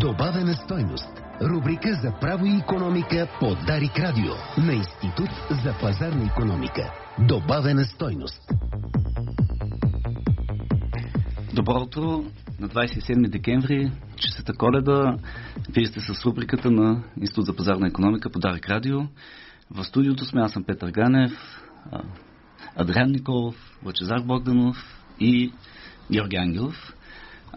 Добавена стойност. Рубрика за право и економика по Дарик Радио на Институт за пазарна економика. Добавена стойност. Добро утро на 27 декември, честата коледа. Вие сте с рубриката на Институт за пазарна економика по Дарик Радио. В студиото сме, аз съм Петър Ганев, Адриан Николов, Лъчезар Богданов и Георги Ангелов.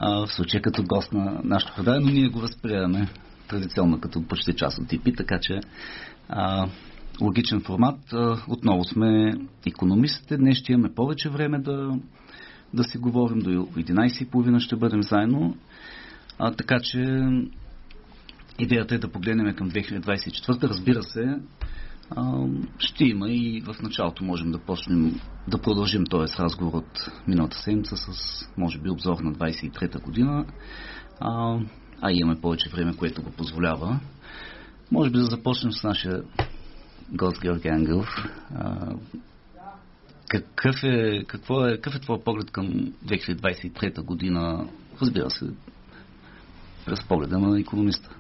В случая като гост на нашото предаване, но ние го възприемаме традиционно като почти част от ТИПИ, така че а, логичен формат. А, отново сме економистите. Днес ще имаме повече време да, да си говорим. До 11.30 ще бъдем заедно. А, така че идеята е да погледнем към 2024. Разбира се, а, ще има и в началото можем да почнем да продължим този разговор от миналата седмица с, може би, обзор на 23-та година. А, а имаме повече време, което го позволява. Може би да започнем с нашия гост Георги Ангелов. Какъв е, какво е, какъв е твой поглед към 2023 година? Разбира се, през погледа на економиста.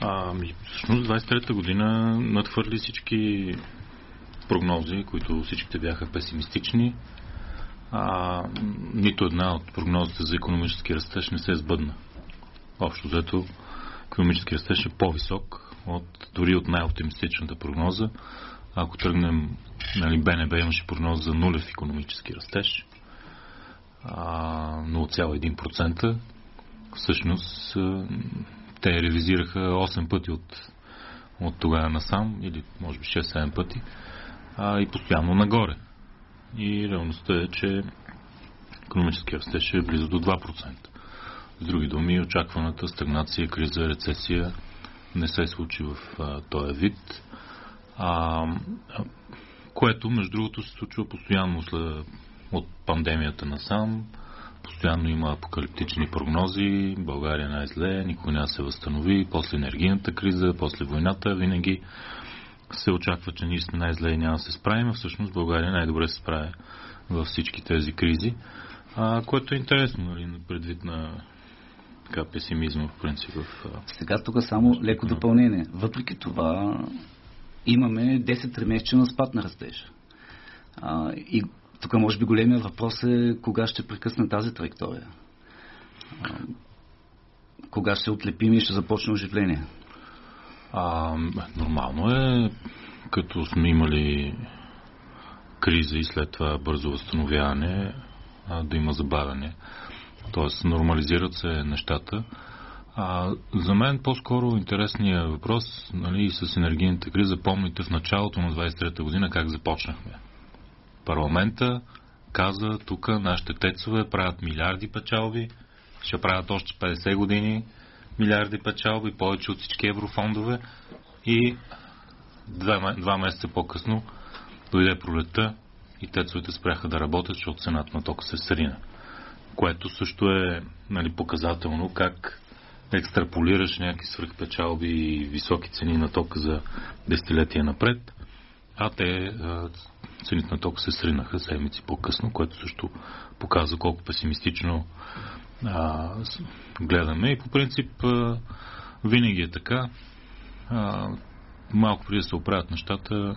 Ами, всъщност 23-та година надхвърли всички прогнози, които всичките бяха песимистични. А, нито една от прогнозите за економически растеж не се сбъдна. Общо взето, економически растеж е по-висок от, дори от най-оптимистичната прогноза. Ако тръгнем, нали, БНБ имаше прогноза за нулев економически растеж, 0,1%. Всъщност, те ревизираха 8 пъти от, от тогава насам, или може би 6-7 пъти, а, и постоянно нагоре. И реалността е, че економическия растеж е близо до 2%. С други думи, очакваната стагнация, криза, рецесия не се случи в а, този вид, а, което, между другото, се случва постоянно след, от пандемията насам. Постоянно има апокалиптични прогнози, България най-зле, никой няма се възстанови, после енергийната криза, после войната, винаги се очаква, че ние сме най-зле и няма да се справим, а всъщност България най-добре се справя във всички тези кризи, а, което е интересно, нали, предвид на така, песимизма, в принцип. В, Сега тук само леко допълнение. Въпреки това, имаме 10 месеца на спад на растеж. А, и тук може би големия въпрос е кога ще прекъсне тази траектория. Кога ще отлепим и ще започне оживление? А, нормално е, като сме имали криза и след това бързо възстановяване, а, да има забавяне. Тоест, нормализират се нещата. А, за мен по-скоро интересният въпрос нали, с енергийната криза, помните в началото на 23-та година как започнахме. Парламента каза, тук нашите тецове правят милиарди печалби, ще правят още 50 години милиарди печалби, повече от всички еврофондове и два, два месеца по-късно дойде пролета и тецовете спряха да работят, защото цената на тока се срина. Което също е нали, показателно как екстраполираш някакви свръхпечалби и високи цени на тока за десетилетия напред, а те цените на тока се сринаха седмици по-късно, което също показва колко песимистично а, гледаме. И по принцип а, винаги е така. А, малко преди да се оправят нещата,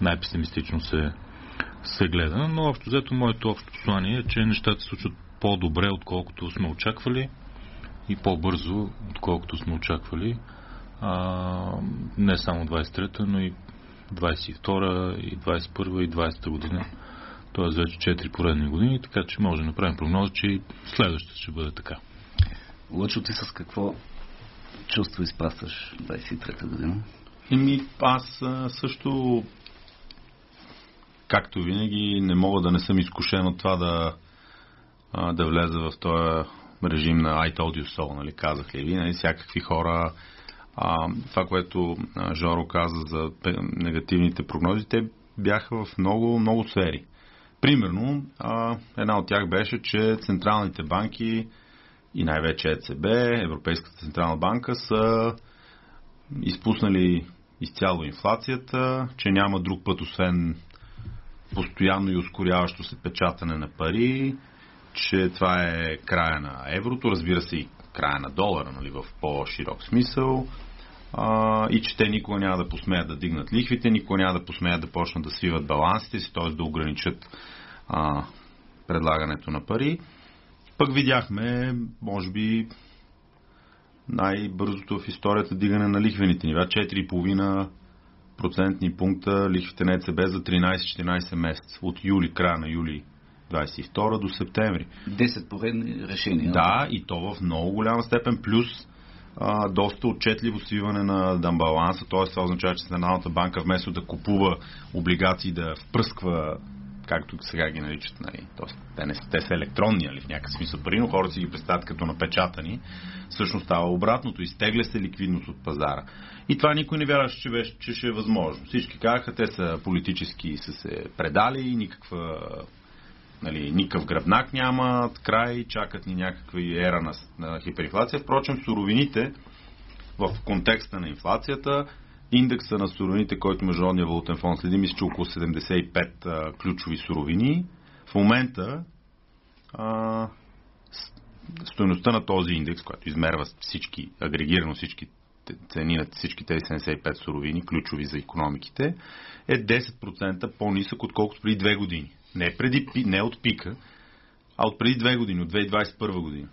най-песимистично се, се гледа. Но общо взето моето общо послание е, че нещата се случват по-добре, отколкото сме очаквали и по-бързо, отколкото сме очаквали. А, не само 23-та, но и 22 и 21 и 20 година. Т.е. вече 4 поредни години, така че може да направим прогноза, че и следващата ще бъде така. Лъчо, ти с какво чувство изпращаш 23-та година? Еми, аз също, както винаги, не мога да не съм изкушен от това да, да влеза в този режим на I told you so, нали, казах ли ви, нали, всякакви хора а, това, което Жоро каза за негативните прогнози, те бяха в много, много сфери. Примерно, а, една от тях беше, че централните банки и най-вече ЕЦБ, Европейската централна банка са изпуснали изцяло инфлацията, че няма друг път, освен постоянно и ускоряващо се печатане на пари че това е края на еврото, разбира се и края на долара, нали, в по-широк смисъл. А, и че те никога няма да посмеят да дигнат лихвите, никога няма да посмеят да почнат да свиват балансите си, т.е. да ограничат а, предлагането на пари. Пък видяхме, може би, най-бързото в историята дигане на лихвените нива. 4,5 процентни пункта лихвите на ЕЦБ за 13-14 месеца. От юли, края на юли 22 до септември. 10 поредни решения. Да, и то в много голяма степен, плюс а, доста отчетливо свиване на дамбаланса, т.е. това означава, че Централната банка вместо да купува облигации да впръсква както сега ги наричат, нали, Тоест, те, не, те са електронни, нали, в някакъв смисъл пари, но хората си ги представят като напечатани. Всъщност става обратното, изтегля се ликвидност от пазара. И това никой не вярваше, че, беше, че ще е възможно. Всички казаха, те са политически са се предали, никаква нали, никакъв гръбнак няма, край, чакат ни някакви ера на, на хиперинфлация. Впрочем, суровините в контекста на инфлацията индекса на суровините, който Международния валутен фонд следи, мисля, че около 75 а, ключови суровини. В момента а, стоеността на този индекс, който измерва всички, агрегирано всички цени на всички тези 75 суровини, ключови за економиките, е 10% по-нисък, отколкото преди две години. Не, преди, не от пика, а от преди две години, от 2021 година.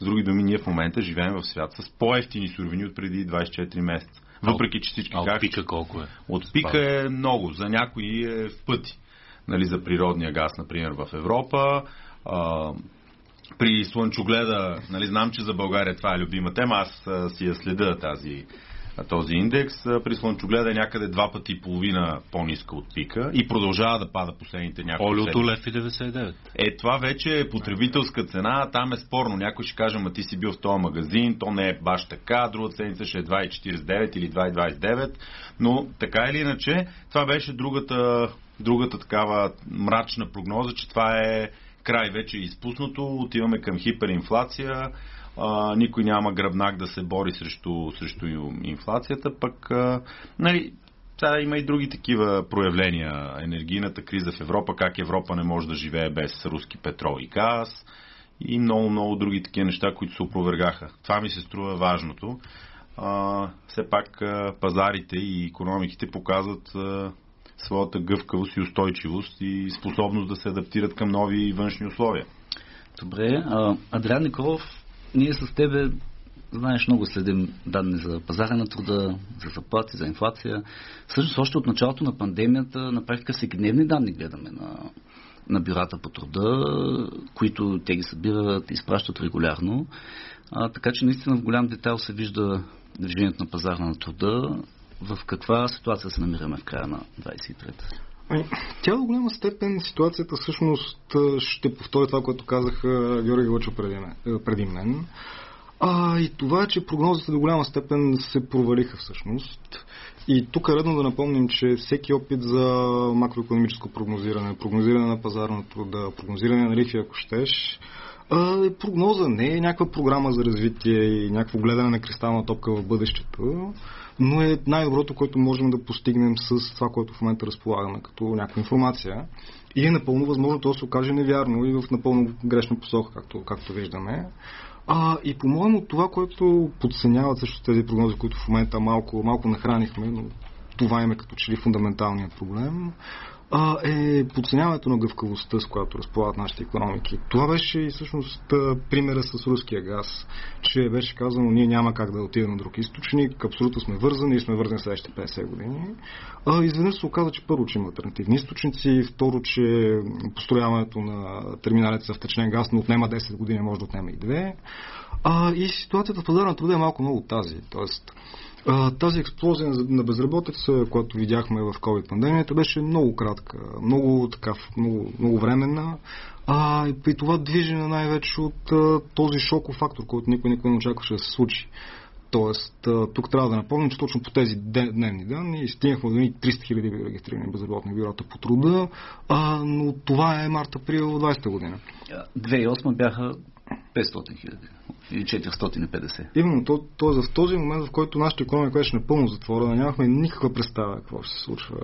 С други думи, ние в момента живеем в свят с по-ефтини суровини от преди 24 месеца. Въпреки, че всички а от пика колко е? От пика е много. За някои е в пъти. Нали, за природния газ, например, в Европа. А, при слънчогледа, нали, знам, че за България това е любима тема, аз а, си я следа тази този индекс. При слънчогледа е някъде два пъти и половина по-ниска от пика и продължава да пада последните няколко Олиото лев и 99. Е, това вече е потребителска цена, там е спорно. Някой ще каже, ма ти си бил в този магазин, то не е баш така, друга седмица ще е 2,49 или 2,29, но така или иначе, това беше другата, другата такава мрачна прогноза, че това е край вече е изпуснато, отиваме към хиперинфлация, а, никой няма гръбнак да се бори срещу, срещу инфлацията, пък а, нали, сега има и други такива проявления. Енергийната криза в Европа, как Европа не може да живее без руски петрол и газ и много-много други такива неща, които се опровергаха. Това ми се струва важното. А, все пак а, пазарите и економиките показват а, своята гъвкавост и устойчивост и способност да се адаптират към нови външни условия. Добре. Адриан Николов ние с тебе, знаеш, много следим данни за пазара на труда, за заплати, за инфлация. Всъщност, още от началото на пандемията, на практика всекидневни данни гледаме на, на бюрата по труда, които те ги събират изпращат регулярно. А, така че наистина в голям детайл се вижда движението на пазара на труда. В каква ситуация се намираме в края на 23-та? Ами, тя до голяма степен ситуацията всъщност ще повтори това, което казах Георги Лъчо преди, преди мен. А, и това че прогнозите до голяма степен се провалиха всъщност. И тук е редно да напомним, че всеки опит за макроекономическо прогнозиране, прогнозиране на пазара на труда, прогнозиране на лихви, ако щеш, е прогноза, не е някаква програма за развитие и някакво гледане на кристална топка в бъдещето но е най-доброто, което можем да постигнем с това, което в момента разполагаме като някаква информация. И е напълно възможно то да се окаже невярно и в напълно грешна посока, както, както виждаме. А, и по-моему това, което подценяват също тези прогнози, които в момента малко, малко нахранихме, но това им е като че ли фундаменталният проблем, е подценяването на гъвкавостта, с която разполагат нашите економики. Това беше и всъщност примера с руския газ, че беше казано, ние няма как да отидем на друг източник, абсолютно сме вързани и сме вързани следващите 50 години. А, изведнъж се оказа, че първо, че има альтернативни източници, второ, че построяването на терминалите за втечнен газ не отнема 10 години, може да отнема и 2. А, и ситуацията в пазара на труда е малко много тази. Тоест, тази експлозия на безработица, която видяхме в COVID-пандемията, беше много кратка, много, така, много, много временна. А, и при това движение най-вече от този шоков фактор, който никой никой не очакваше да се случи. Тоест, тук трябва да напомним, че точно по тези дневни данни стигнахме до 300 хиляди регистрирани безработни бюрата по труда, а, но това е март-април 20 година. 2008 бяха 500 хиляди или 450. Именно, то, то в този момент, в който нашата економика беше напълно затворена, нямахме никаква представа какво ще се случва.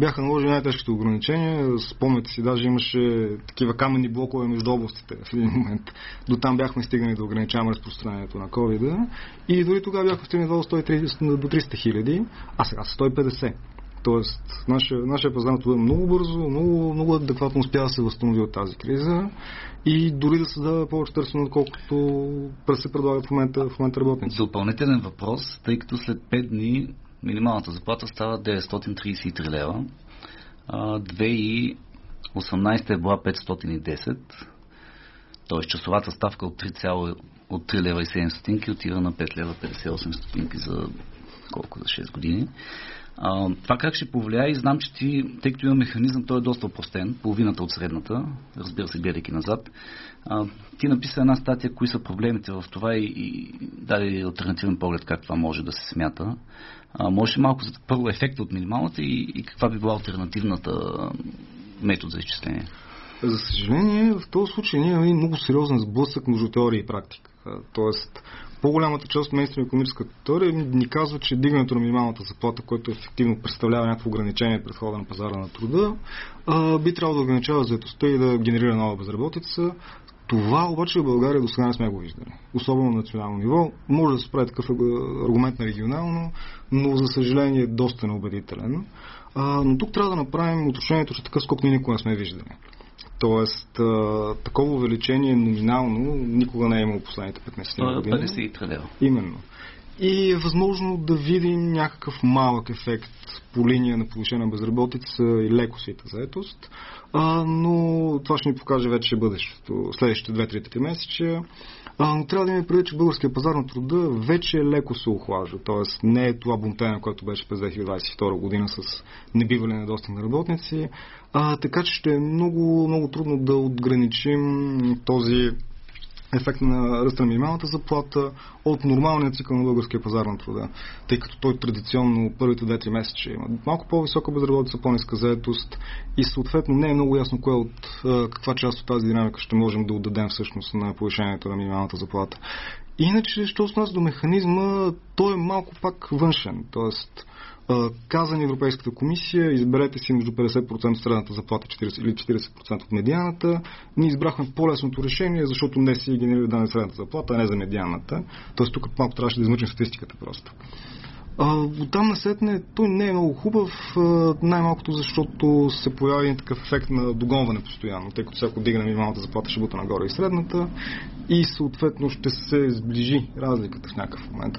Бяха наложени най-тежките ограничения. Спомняте си, даже имаше такива каменни блокове между областите в един момент. До там бяхме стигнали да ограничаваме разпространението на COVID. И дори тогава бяхме стигнали до 300 хиляди, а сега са 150. Тоест, нашия, нашия пазар на труда много бързо, много, много адекватно успя да се възстанови от тази криза и дори да създава повече търсене, отколкото се предлагат в момента, в момента работници. Допълнителен въпрос, тъй като след 5 дни минималната заплата става 933 лева, 2018 е била 510, т.е. часовата ставка от 3, от 3 лева и 7 стотинки отива на 5 лева 58 стотинки за колко за 6 години. А, това как ще повлияе и знам, че ти, тъй като има механизъм, той е доста опростен, половината от средната, разбира се, гледайки назад. А, ти написа една статия, кои са проблемите в това и, и даде альтернативен поглед как това може да се смята. А, може малко за първо ефекта от минималната и, и каква би била альтернативната метод за изчисление? За съжаление, в този случай ние имаме много сериозен сблъсък между теория и практика. Тоест, по-голямата част от мейнстрим економическата теория ни казва, че дигането на минималната заплата, което ефективно представлява някакво ограничение пред хода на пазара на труда, би трябвало да ограничава заедостта и да генерира нова безработица. Това обаче в България до сега не сме го виждали. Особено на национално ниво. Може да се прави такъв аргумент на регионално, но за съжаление е доста неубедителен. А, но тук трябва да направим уточнението, че такъв скок ние никога не сме виждали. Тоест, а, такова увеличение номинално никога не е имало последните 15 години. 53 лева. Именно. И е възможно да видим някакъв малък ефект по линия на повишена безработица и леко сита заетост, а, но това ще ни покаже вече бъдещето, следващите 2-3 месеца. А, но трябва да имаме преди, че българския пазар на труда вече леко се охлажда. Тоест не е това бунтение, което беше през 2022 година с небивали недостиг на работници. А, така че ще е много, много трудно да отграничим този ефект на ръста на минималната заплата от нормалния цикъл на българския пазар на труда, тъй като той традиционно първите 2-3 месеца има малко по-висока безработица, по-ниска заетост и съответно не е много ясно кое от каква част от тази динамика ще можем да отдадем всъщност на повишението на минималната заплата. Иначе, що с нас до механизма, той е малко пак външен, т.е каза ни Европейската комисия, изберете си между 50% от средната заплата 40, или 40% от медианата. Ние избрахме по-лесното решение, защото не си генерира данни средната заплата, а не за медианата. Тоест тук малко трябваше да измъчим статистиката просто. От там насетне той не е много хубав, най-малкото защото се появи един такъв ефект на догонване постоянно, тъй като всяко дигане минималната заплата ще бута нагоре и средната и съответно ще се сближи разликата в някакъв момент.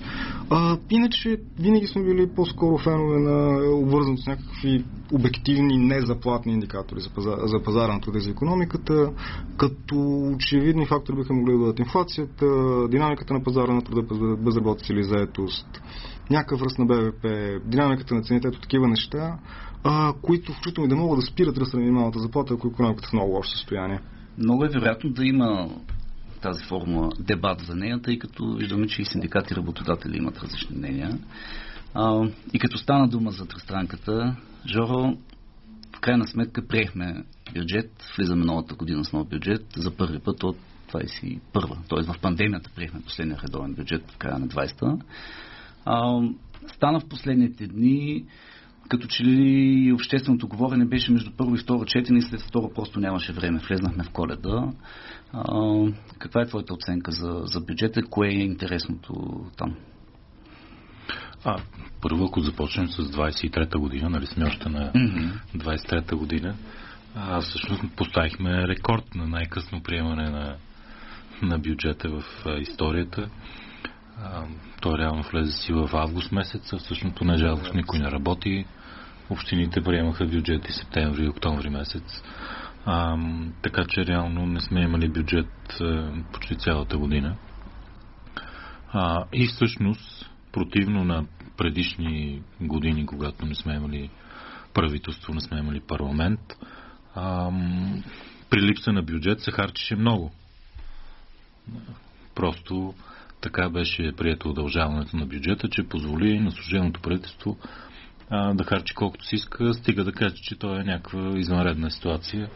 А, иначе винаги сме били по-скоро фенове на обвързаност с някакви обективни, незаплатни индикатори за, пазар, за пазара на труда за економиката, като очевидни фактори биха могли да бъдат инфлацията, динамиката на пазара на труда, безработица или заетост, някакъв ръст на БВП, динамиката на цените, ето такива неща, а, които включително и да могат да спират ръста на минималната заплата, ако економиката е в много лошо състояние. Много е вероятно да има тази формула дебат за нея, тъй като виждаме, че и синдикати и работодатели имат различни мнения. А, и като стана дума за тристранката, Жоро, в крайна сметка приехме бюджет, влизаме новата година с нов бюджет за първи път от 21 т.е. в пандемията приехме последния редовен бюджет в края на 20-та. А, стана в последните дни, като че ли общественото говорене беше между първо и второ четене и след второ просто нямаше време. Влезнахме в коледа. А, каква е твоята оценка за, за бюджета? Кое е интересното там? А, първо, ако започнем с 23-та година, нали сме още на mm-hmm. 23-та година, а, всъщност поставихме рекорд на най-късно приемане на, на бюджета в историята. А, той реално влезе си в август месец, всъщност не жалост никой не работи. Общините приемаха бюджети септември и октомври месец. А, така че реално не сме имали бюджет а, почти цялата година. А, и всъщност, противно на предишни години, когато не сме имали правителство, не сме имали парламент, а, при липса на бюджет се харчеше много. Просто така беше прието удължаването на бюджета, че позволи на служебното правителство а, да харчи колкото си иска, стига да каже, че то е някаква извънредна ситуация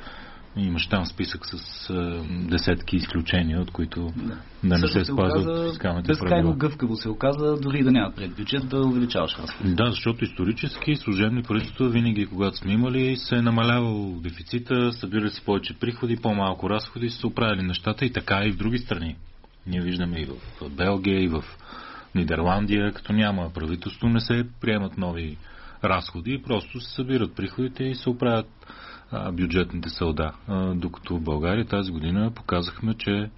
Имаш там списък с а, десетки изключения, от които да, да не се спазват фискалните правила. Безкрайно гъвкаво се оказа, дори да няма пред бюджет, да увеличаваш разходите. Да, защото исторически служебни правителства винаги, когато сме имали, се е намалявал дефицита, събирали се повече приходи, по-малко разходи, се оправили нещата и така и в други страни. Ние виждаме и в Белгия, и в Нидерландия, като няма правителство, не се приемат нови разходи, просто се събират приходите и се оправят бюджетните сълда. Докато в България тази година показахме, че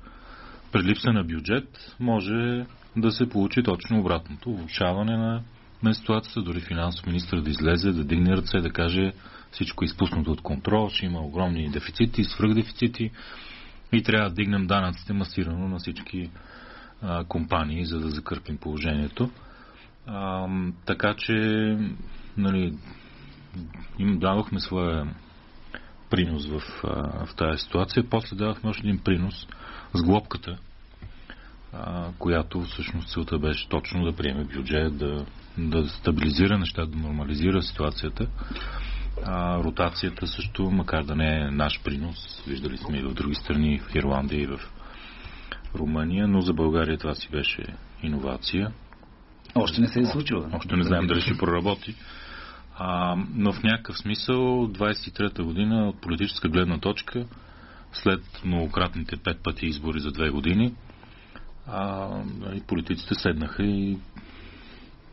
при липса на бюджет може да се получи точно обратното. Влушаване на, на ситуацията, дори финансов министр да излезе, да дигне ръце, да каже всичко е изпуснато от контрол, ще има огромни дефицити, свръхдефицити и трябва да дигнем данъците масирано на всички а, компании, за да закърпим положението. А, така че нали, им дадохме своя принос в, в тази ситуация. После давахме още един принос с глобката, която всъщност целта беше точно да приеме бюджет, да, да стабилизира нещата, да нормализира ситуацията. А, ротацията също, макар да не е наш принос, виждали сме и в други страни, в Ирландия и в Румъния, но за България това си беше иновация. Още не се е случило. Още не знаем дали ще проработи. А, но в някакъв смисъл 23-та година от политическа гледна точка, след многократните пет пъти избори за две години, а, и нали, политиците седнаха и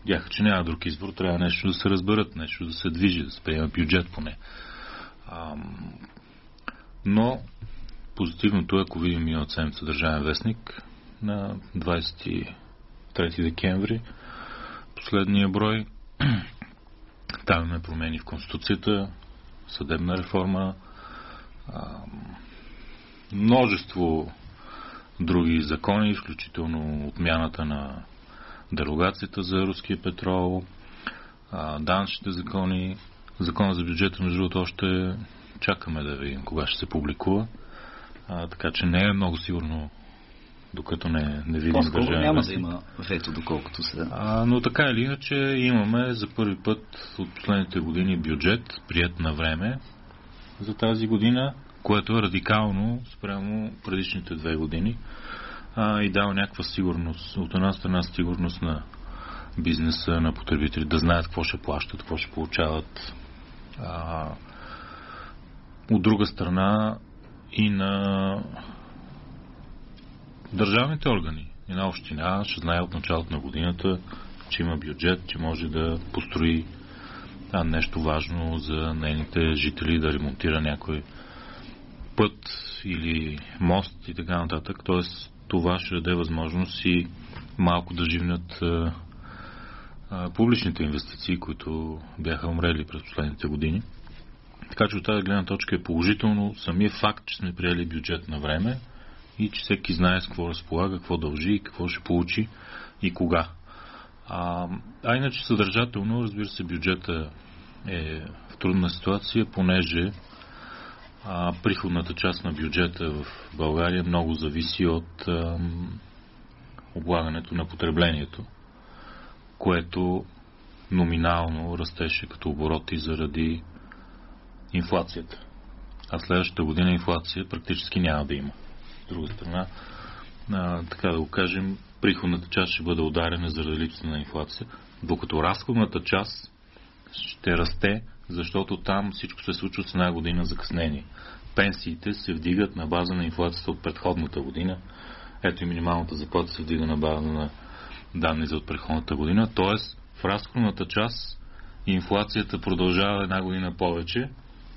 бяха, че няма друг избор, трябва нещо да се разберат, нещо да се движи, да се приема бюджет поне. А, но позитивното е, ако видим и от седмица Държавен вестник на 23 декември, последния брой, там имаме промени в Конституцията, съдебна реформа, а, множество други закони, включително отмяната на дерогацията за руския петрол, данъчните закони, закона за бюджета, между другото, още чакаме да видим кога ще се публикува. А, така че не е много сигурно докато не, не видим държавен няма да има вето, доколкото се... А, но така или иначе имаме за първи път от последните години бюджет, прият на време за тази година, което е радикално спрямо предишните две години а, и дава някаква сигурност. От една страна сигурност на бизнеса, на потребители, да знаят какво ще плащат, какво ще получават. А, от друга страна и на държавните органи. Една община ще знае от началото на годината, че има бюджет, че може да построи а, нещо важно за нейните жители, да ремонтира някой път или мост и така нататък. Тоест, това ще даде възможност и малко да живнат публичните инвестиции, които бяха умрели през последните години. Така че от тази гледна точка е положително самия факт, че сме приели бюджет на време, и че всеки знае с какво разполага, какво дължи и какво ще получи и кога. А, а иначе съдържателно, разбира се, бюджета е в трудна ситуация, понеже а, приходната част на бюджета в България много зависи от облагането на потреблението, което номинално растеше като обороти заради инфлацията. А следващата година инфлация практически няма да има друга страна, а, така да го кажем, приходната част ще бъде ударена заради липса на инфлация, докато разходната част ще расте, защото там всичко се случва с една година закъснение. Пенсиите се вдигат на база на инфлацията от предходната година. Ето и минималната заплата се вдига на база на данни за от предходната година. Тоест, в разходната част инфлацията продължава една година повече,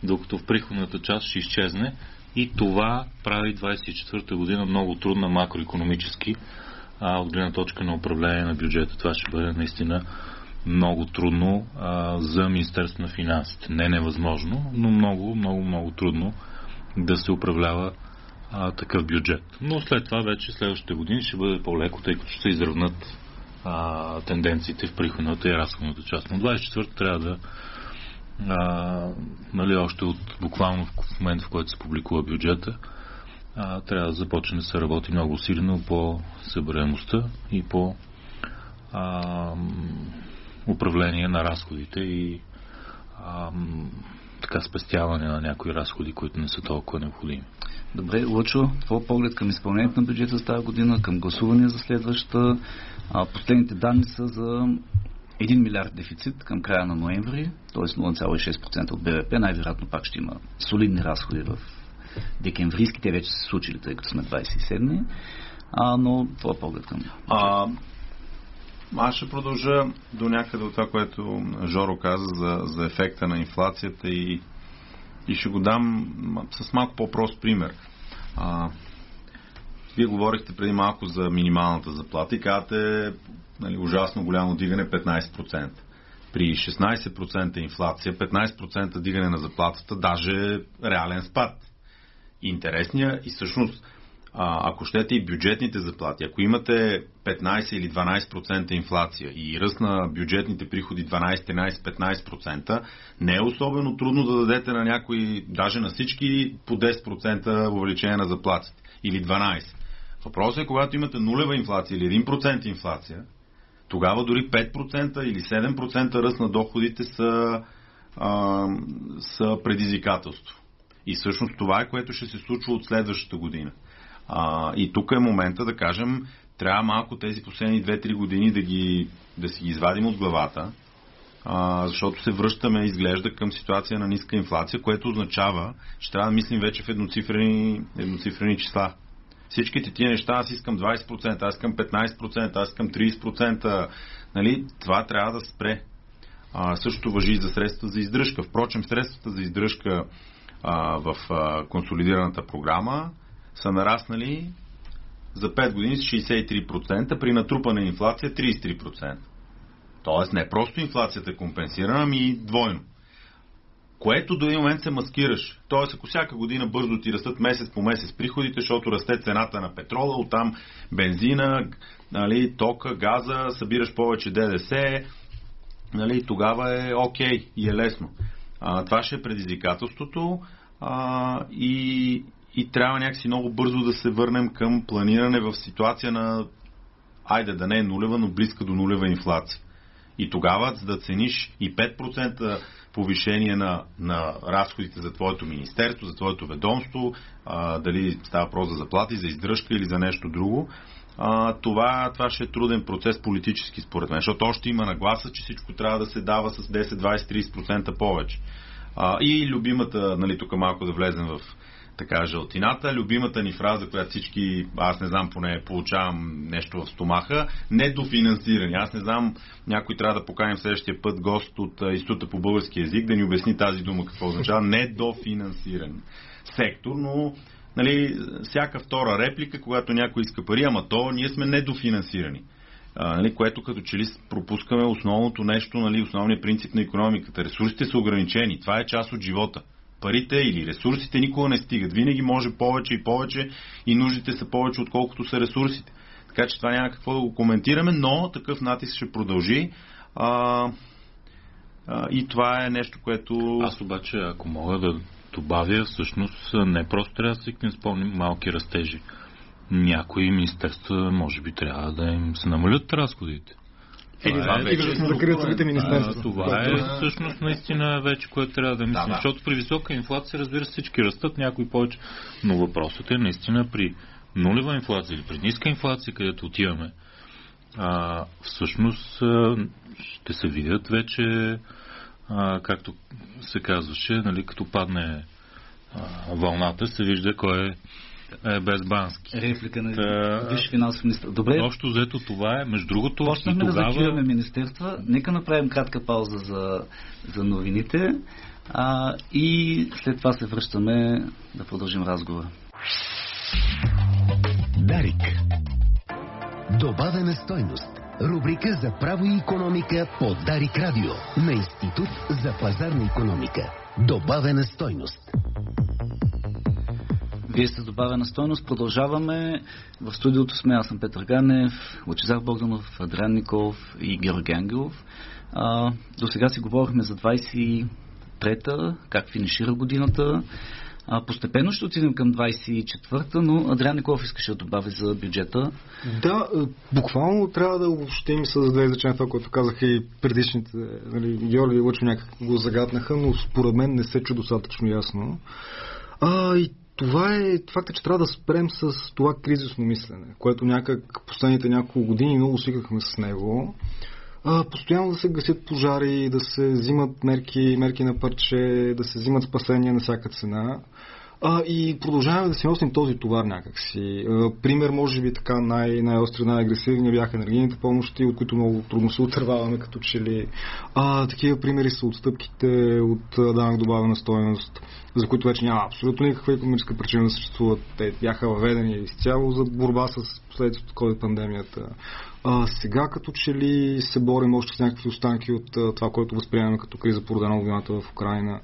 докато в приходната част ще изчезне и това прави 24-та година много трудна макроекономически а, от гледна точка на управление на бюджета. Това ще бъде наистина много трудно а, за Министерство на финансите. Не невъзможно, но много, много, много трудно да се управлява а, такъв бюджет. Но след това вече следващите години ще бъде по-леко, тъй като ще се изравнат а, тенденциите в приходната и разходната част. Но 24 трябва да а, нали, още от буквално в момента, в който се публикува бюджета, а, трябва да започне да се работи много силно по събираемостта и по а, управление на разходите и а, така спестяване на някои разходи, които не са толкова необходими. Добре, Лъчо, твой поглед към изпълнението на бюджета за тази година, към гласуване за следващата. А, последните данни са за 1 милиард дефицит към края на ноември, т.е. 0,6% от БВП. Най-вероятно пак ще има солидни разходи в декемврийски. Те вече се случили, тъй като сме 27 а, но това поглед към. А, аз ще продължа до някъде от това, което Жоро каза за, за ефекта на инфлацията и, и ще го дам с малко по-прост пример. А, вие говорихте преди малко за минималната заплата и казвате нали, ужасно голямо дигане 15%. При 16% инфлация, 15% дигане на заплатата, даже реален спад. Интересния и всъщност ако щете и бюджетните заплати, ако имате 15 или 12% инфлация и ръст на бюджетните приходи 12, 13, 15%, не е особено трудно да дадете на някои, даже на всички по 10% увеличение на заплатите или 12%. Въпросът е, когато имате нулева инфлация или 1% инфлация, тогава дори 5% или 7% ръст на доходите са, а, са предизвикателство. И всъщност това е което ще се случва от следващата година. А, и тук е момента да кажем, трябва малко тези последни 2-3 години да, ги, да си ги извадим от главата, а, защото се връщаме, изглежда, към ситуация на ниска инфлация, което означава, че трябва да мислим вече в едноцифрени, едноцифрени числа. Всичките тия неща, аз искам 20%, аз искам 15%, аз искам 30%, нали, това трябва да спре. А, същото въжи и за средства за издръжка. Впрочем, средствата за издръжка а, в а, консолидираната програма са нараснали за 5 години с 63%, при натрупана инфлация 33%. Тоест не просто инфлацията е компенсирана, ами и двойно. Което до един момент се маскираш. Тоест, ако всяка година бързо ти растат месец по месец приходите, защото расте цената на петрола, оттам бензина, нали, тока, газа, събираш повече ДДС, нали, тогава е окей okay и е лесно. А, това ще е предизвикателството а, и, и трябва някакси много бързо да се върнем към планиране в ситуация на, айде да не е нулева, но близка до нулева инфлация. И тогава да цениш и 5% повишение на, на разходите за твоето министерство, за твоето ведомство, а, дали става въпрос за заплати, за издръжка или за нещо друго, а, това, това ще е труден процес политически според мен, защото още има нагласа, че всичко трябва да се дава с 10, 20, 30% повече. А, и любимата, нали, тук малко да влезем в така жълтината. Любимата ни фраза, която всички, аз не знам, поне получавам нещо в стомаха, недофинансирани. Аз не знам, някой трябва да поканим следващия път гост от Института по български язик да ни обясни тази дума какво означава недофинансиран сектор, но нали, всяка втора реплика, когато някой иска пари, ама то ние сме недофинансирани. А, нали, което като че ли пропускаме основното нещо, нали, основният принцип на економиката. Ресурсите са ограничени. Това е част от живота парите или ресурсите никога не стигат. Винаги може повече и повече и нуждите са повече, отколкото са ресурсите. Така че това няма какво да го коментираме, но такъв натиск ще продължи. А, а, и това е нещо, което. Аз обаче, ако мога да добавя, всъщност не просто трябва да се изпълним малки растежи. Някои министерства, може би, трябва да им се намалят разходите. Или това е, вече да се закрият самите министерства. Това е всъщност наистина вече, което трябва да мислим. Да, да. Защото при висока инфлация, разбира се, всички растат, някои повече. Но въпросът е наистина при нулева инфлация или при ниска инфлация, където отиваме, а, всъщност ще се видят вече, а, както се казваше, нали, като падне а, вълната, се вижда кой е е, без Бански. Реплика на Та... висш финансов министр. Добре. Общо взето това е. Между другото, Почнахме тогава... да закриваме министерства. Нека направим кратка пауза за, за новините. А, и след това се връщаме да продължим разговора. Дарик. Добавена стойност. Рубрика за право и економика по Дарик Радио на Институт за пазарна економика. Добавена стойност. Вие сте добавена стойност. Продължаваме. В студиото сме. Аз съм Петър Ганев, Лачезар Богданов, Адриан Николов и Георги Ангелов. А, до сега си говорихме за 23-та, как финишира годината. А, постепенно ще отидем към 24-та, но Адриан Николов искаше да добави за бюджета. Да, е, буквално трябва да обобщим с две изречения това, което казаха и предишните. Нали, Георги и Лъчо някак го загаднаха, но според мен не се чу достатъчно ясно. А, и това е факта, че трябва да спрем с това кризисно мислене, което някак последните няколко години много свикахме с него. А, постоянно да се гасят пожари, да се взимат мерки, мерки на парче, да се взимат спасения на всяка цена. А, и продължаваме да си носим този товар някакси. А, пример, може би така най- най-остри, най-агресивни бяха енергийните помощи, от които много трудно се отърваваме като че ли. А, такива примери са отстъпките от данък добавена стоеност, за които вече няма абсолютно никаква економическа причина да съществуват. Те бяха въведени изцяло за борба с последствията от COVID-пандемията. А, сега като че ли се борим още с някакви останки от а, това, което възприемаме като криза породена от войната в Украина.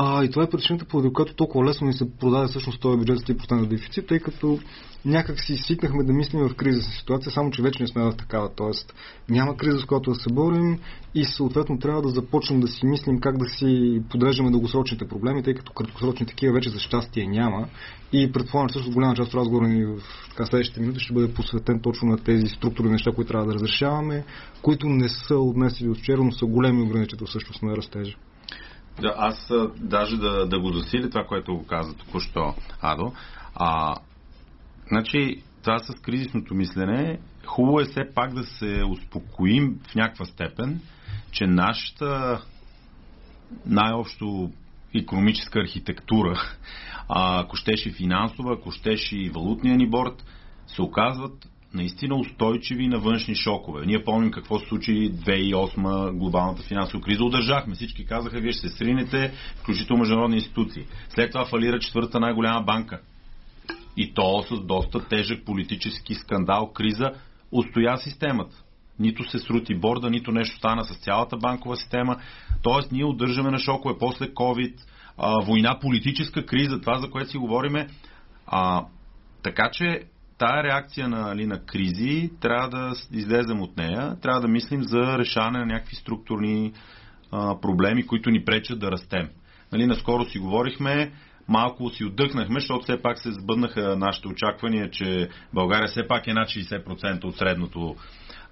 А, и това е причината, поради която толкова лесно ни се продаде всъщност този бюджет с 3% дефицит, тъй като някак си свикнахме да мислим в кризисна ситуация, само че вече не сме в такава. Тоест няма криза, с която да се борим и съответно трябва да започнем да си мислим как да си подреждаме дългосрочните проблеми, тъй като краткосрочни такива вече за щастие няма. И предполагам, също голяма част от разговора ни в така, следващите минути ще бъде посветен точно на тези структурни неща, които трябва да разрешаваме, които не са от от вчера, но са големи ограничители всъщност на растежа. Да, аз даже да, да го засиля това, което го каза току-що Адо. А, значи, това с кризисното мислене, хубаво е все пак да се успокоим в някаква степен, че нашата най-общо економическа архитектура, ако щеше финансова, ако щеше и валутния ни борт, се оказват наистина устойчиви на външни шокове. Ние помним какво се случи 2008 глобалната финансова криза. Удържахме. Всички казаха, вие ще се сринете, включително международни институции. След това фалира четвърта най-голяма банка. И то с доста тежък политически скандал, криза, устоя системата. Нито се срути борда, нито нещо стана с цялата банкова система. Тоест, ние удържаме на шокове после COVID, война, политическа криза, това за което си говориме. А, така че тая реакция на, нали, на кризи трябва да излезем от нея, трябва да мислим за решаване на някакви структурни а, проблеми, които ни пречат да растем. Нали, наскоро си говорихме, малко си отдъхнахме, защото все пак се сбъднаха нашите очаквания, че България все пак е над 60% от средното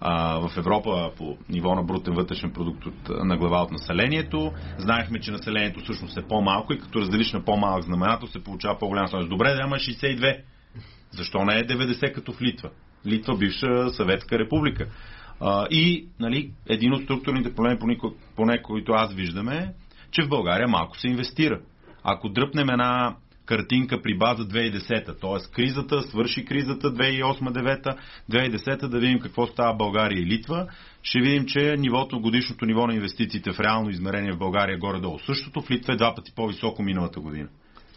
а, в Европа по ниво на брутен вътрешен продукт от, на глава от населението. Знаехме, че населението всъщност е по-малко и като разделиш на по-малък знаменател се получава по-голям стойност. Добре, да има 62. Защо не е 90 като в Литва? Литва бивша съветска република. А, и нали, един от структурните проблеми, поне които аз виждаме, че в България малко се инвестира. Ако дръпнем една картинка при база 2010, т.е. кризата, свърши кризата 2008-2009, 2010 да видим какво става България и Литва, ще видим, че нивото, годишното ниво на инвестициите в реално измерение в България е горе-долу същото, в Литва е два пъти по-високо миналата година.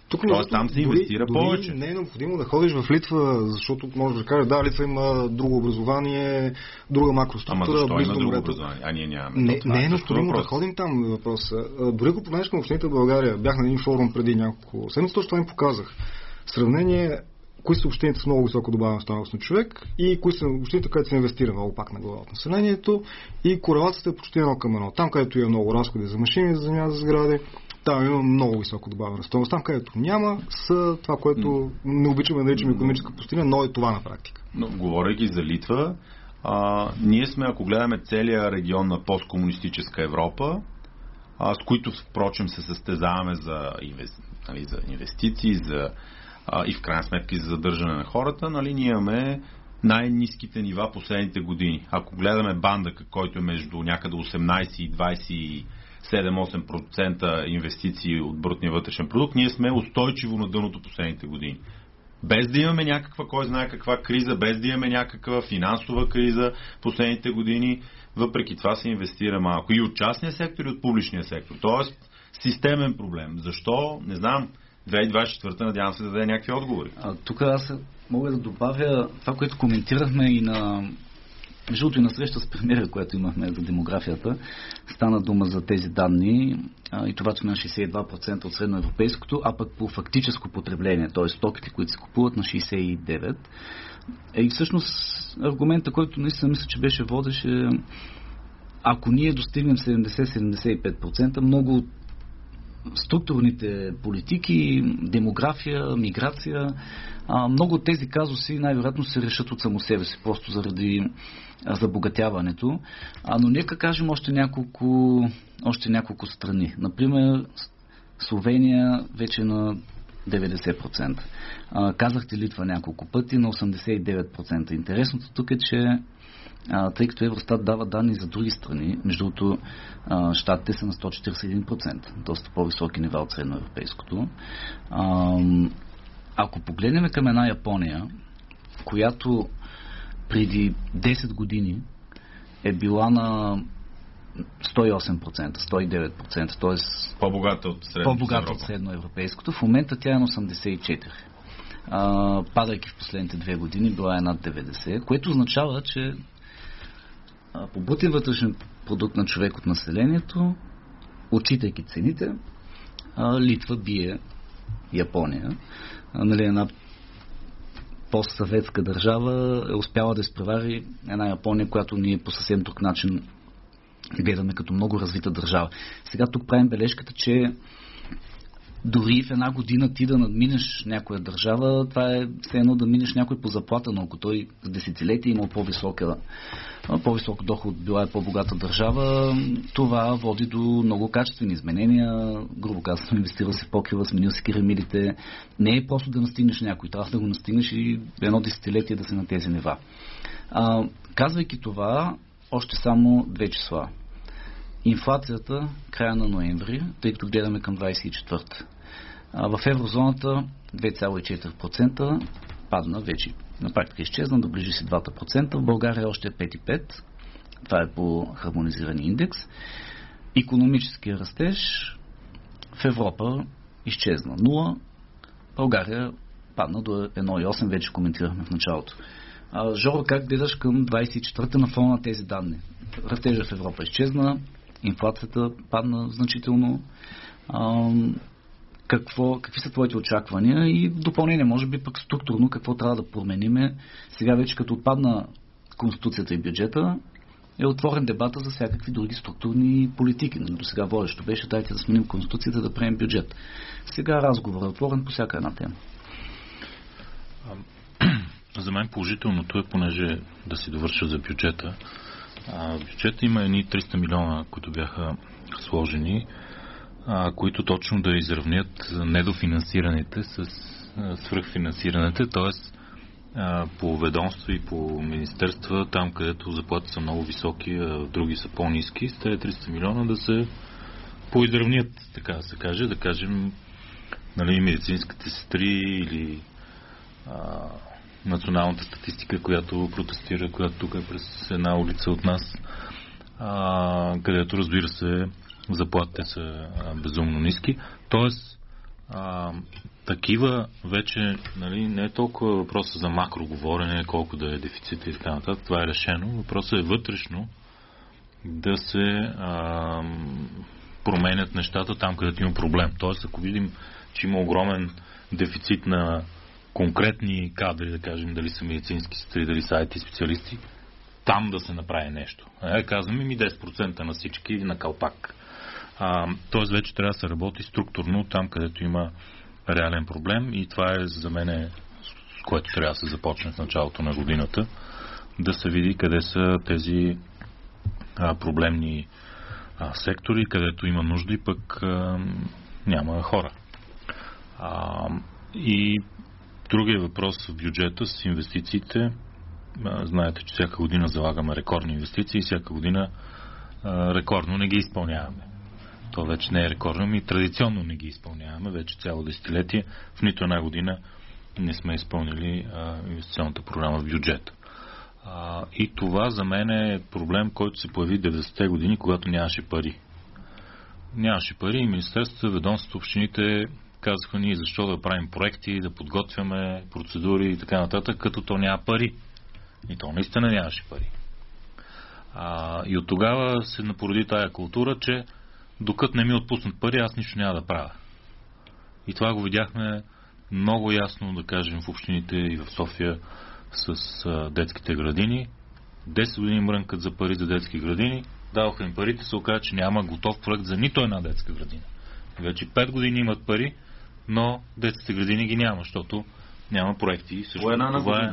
Тук Тоест там се инвестира дори, повече. Дори не е необходимо да ходиш в Литва, защото може да кажеш, да, Литва има друго образование, друга макроструктура. Ама защо има друго образование? А ние нямаме. Не, не е необходимо да ходим там въпроса. Дори ако погледнеш към общините в България, бях на един форум преди няколко седмици, точно това им показах. Сравнение кои са общините с много високо добавена стойност на човек и кои са общините, където се инвестира много пак на глава от населението и корелацията е почти едно към едно. Там, където има много разходи за машини, за земя, за сгради, там има много високо добавена стойност. Там, където няма, са това, което не обичаме да наричаме економическа пустиня, но е това на практика. Но, говорейки за Литва, а, ние сме, ако гледаме целия регион на посткомунистическа Европа, а, с които, впрочем, се състезаваме за, инвести... нали, за инвестиции, за, а, и в крайна сметка за задържане на хората, нали, ние имаме най-низките нива последните години. Ако гледаме банда, който е между някъде 18 и 20 7-8% инвестиции от брутния вътрешен продукт, ние сме устойчиво на дъното последните години. Без да имаме някаква, кой знае каква криза, без да имаме някаква финансова криза последните години, въпреки това се инвестира малко. И от частния сектор, и от публичния сектор. Тоест, системен проблем. Защо? Не знам. 2024 надявам се да даде някакви отговори. А, тук аз мога да добавя това, което коментирахме и на между другото и на среща с премиера, която имахме за демографията, стана дума за тези данни а, и това, че на 62% от средноевропейското, а пък по фактическо потребление, т.е. стоките, които се купуват на 69%. Е, и всъщност аргумента, който наистина мисля, че беше водеше, ако ние достигнем 70-75%, много структурните политики, демография, миграция, а, много от тези казуси най-вероятно се решат от само себе си, просто заради забогатяването. А, но нека кажем още няколко, още няколко страни. Например, Словения вече на 90%. А, казахте Литва няколко пъти на 89%. Интересното тук е, че а, тъй като Евростат дава данни за други страни, между другото щатите са на 141%, доста по-високи нива от средноевропейското. А, ако погледнем към една Япония, която преди 10 години е била на 108%, 109%, т.е. по-богата от, средно по-богата от средноевропейското. В момента тя е на 84%. А, падайки в последните две години, била е над 90%, което означава, че по бутен вътрешен продукт на човек от населението, отчитайки цените, Литва бие Япония. Нали, една постсъветска държава е успяла да изпревари една Япония, която ние по съвсем друг начин гледаме като много развита държава. Сега тук правим бележката, че дори в една година ти да надминеш някоя държава, това е все едно да минеш някой по заплата, но ако той с десетилетия имал по-висока, по-висок доход, била е по-богата държава, това води до много качествени изменения. Грубо казано, инвестирал си в покрива, сменил си керамидите. Не е просто да настигнеш някой, трябва да го настигнеш и едно десетилетие да се на тези нива. А, казвайки това, още само две числа. Инфлацията края на ноември, тъй като гледаме към 24-та. В еврозоната 2,4% падна вече. На практика изчезна, доближи си 2%. В България още е 5,5%. Това е по хармонизиран индекс. Економическия растеж в Европа изчезна 0. България падна до 1,8, вече коментирахме в началото. Жоро, как гледаш към 24-та на фона на тези данни? Растежа в Европа изчезна, инфлацията падна значително. Какво, какви са твоите очаквания и допълнение, може би пък структурно, какво трябва да промениме. Сега вече като отпадна Конституцията и бюджета, е отворен дебата за всякакви други структурни политики. До сега водещо беше дайте да сменим Конституцията, да приемем бюджет. Сега разговор е отворен по всяка една тема. За мен положителното е, понеже да си довърша за бюджета, а, в бюджета има едни 300 милиона, които бяха сложени, а, които точно да изравнят недофинансираните с свръхфинансираните, т.е. по ведомство и по министерства, там където заплати са много високи, а други са по-низки, с тези 300 милиона да се поизравнят, така да се каже, да кажем нали, медицинските сестри или а, националната статистика, която протестира, която тук е през една улица от нас, а, където разбира се заплатите са а, безумно ниски. Тоест, а, такива вече нали, не е толкова въпроса за макроговорене, колко да е дефицит и така нататък. Това е решено. Въпросът е вътрешно да се а, променят нещата там, където има проблем. Тоест, ако видим, че има огромен дефицит на конкретни кадри, да кажем, дали са медицински сестри, дали са IT специалисти, там да се направи нещо. Е, казваме ми 10% на всички на калпак. тоест вече трябва да се работи структурно там, където има реален проблем и това е за мен с което трябва да се започне в началото на годината, да се види къде са тези а, проблемни а, сектори, където има нужди, пък а, няма хора. А, и Другия въпрос в бюджета с инвестициите. Знаете, че всяка година залагаме рекордни инвестиции всяка година рекордно не ги изпълняваме. То вече не е рекордно, ми традиционно не ги изпълняваме. Вече цяло десетилетие в нито една година не сме изпълнили инвестиционната програма в бюджета. И това за мен е проблем, който се появи 90-те години, когато нямаше пари. Нямаше пари и Министерството, ведомството, общините казаха ние защо да правим проекти, да подготвяме процедури и така нататък, като то няма пари. И то наистина нямаше пари. А, и от тогава се напороди тая култура, че докато не ми отпуснат пари, аз нищо няма да правя. И това го видяхме много ясно, да кажем, в общините и в София с а, детските градини. 10 години мрънкат за пари за детски градини, даваха им парите, се оказа, че няма готов проект за нито една детска градина. Вече 5 години имат пари, но детските градини ги няма, защото няма проекти. Също, една това, е,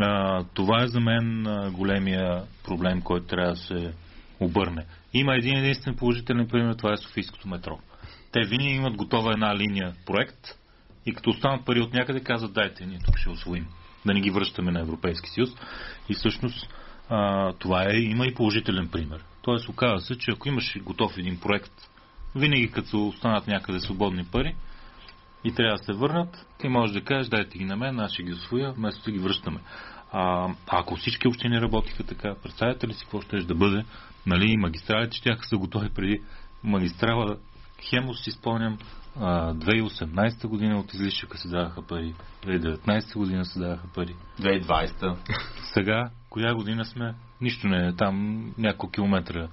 а, това е за мен а, големия проблем, който трябва да се обърне. Има един единствен положителен пример, това е Софийското метро. Те винаги имат готова една линия проект и като останат пари от някъде казват дайте, ние тук ще освоим. Да не ги връщаме на Европейски съюз. И всъщност а, това е, има и положителен пример. Тоест оказва се, че ако имаш готов един проект, винаги като останат някъде свободни пари и трябва да се върнат, ти можеш да кажеш, дайте ги на мен, аз ще ги освоя, вместо да ги връщаме. А, ако всички общини работиха така, представяте ли си какво ще да бъде? Нали, магистралите ще са готови преди магистрала Хемос си спомням, 2018 година от излишъка се даваха пари, 2019 година се даваха пари. 2020. Сега, коя година сме? Нищо не е. Там няколко километра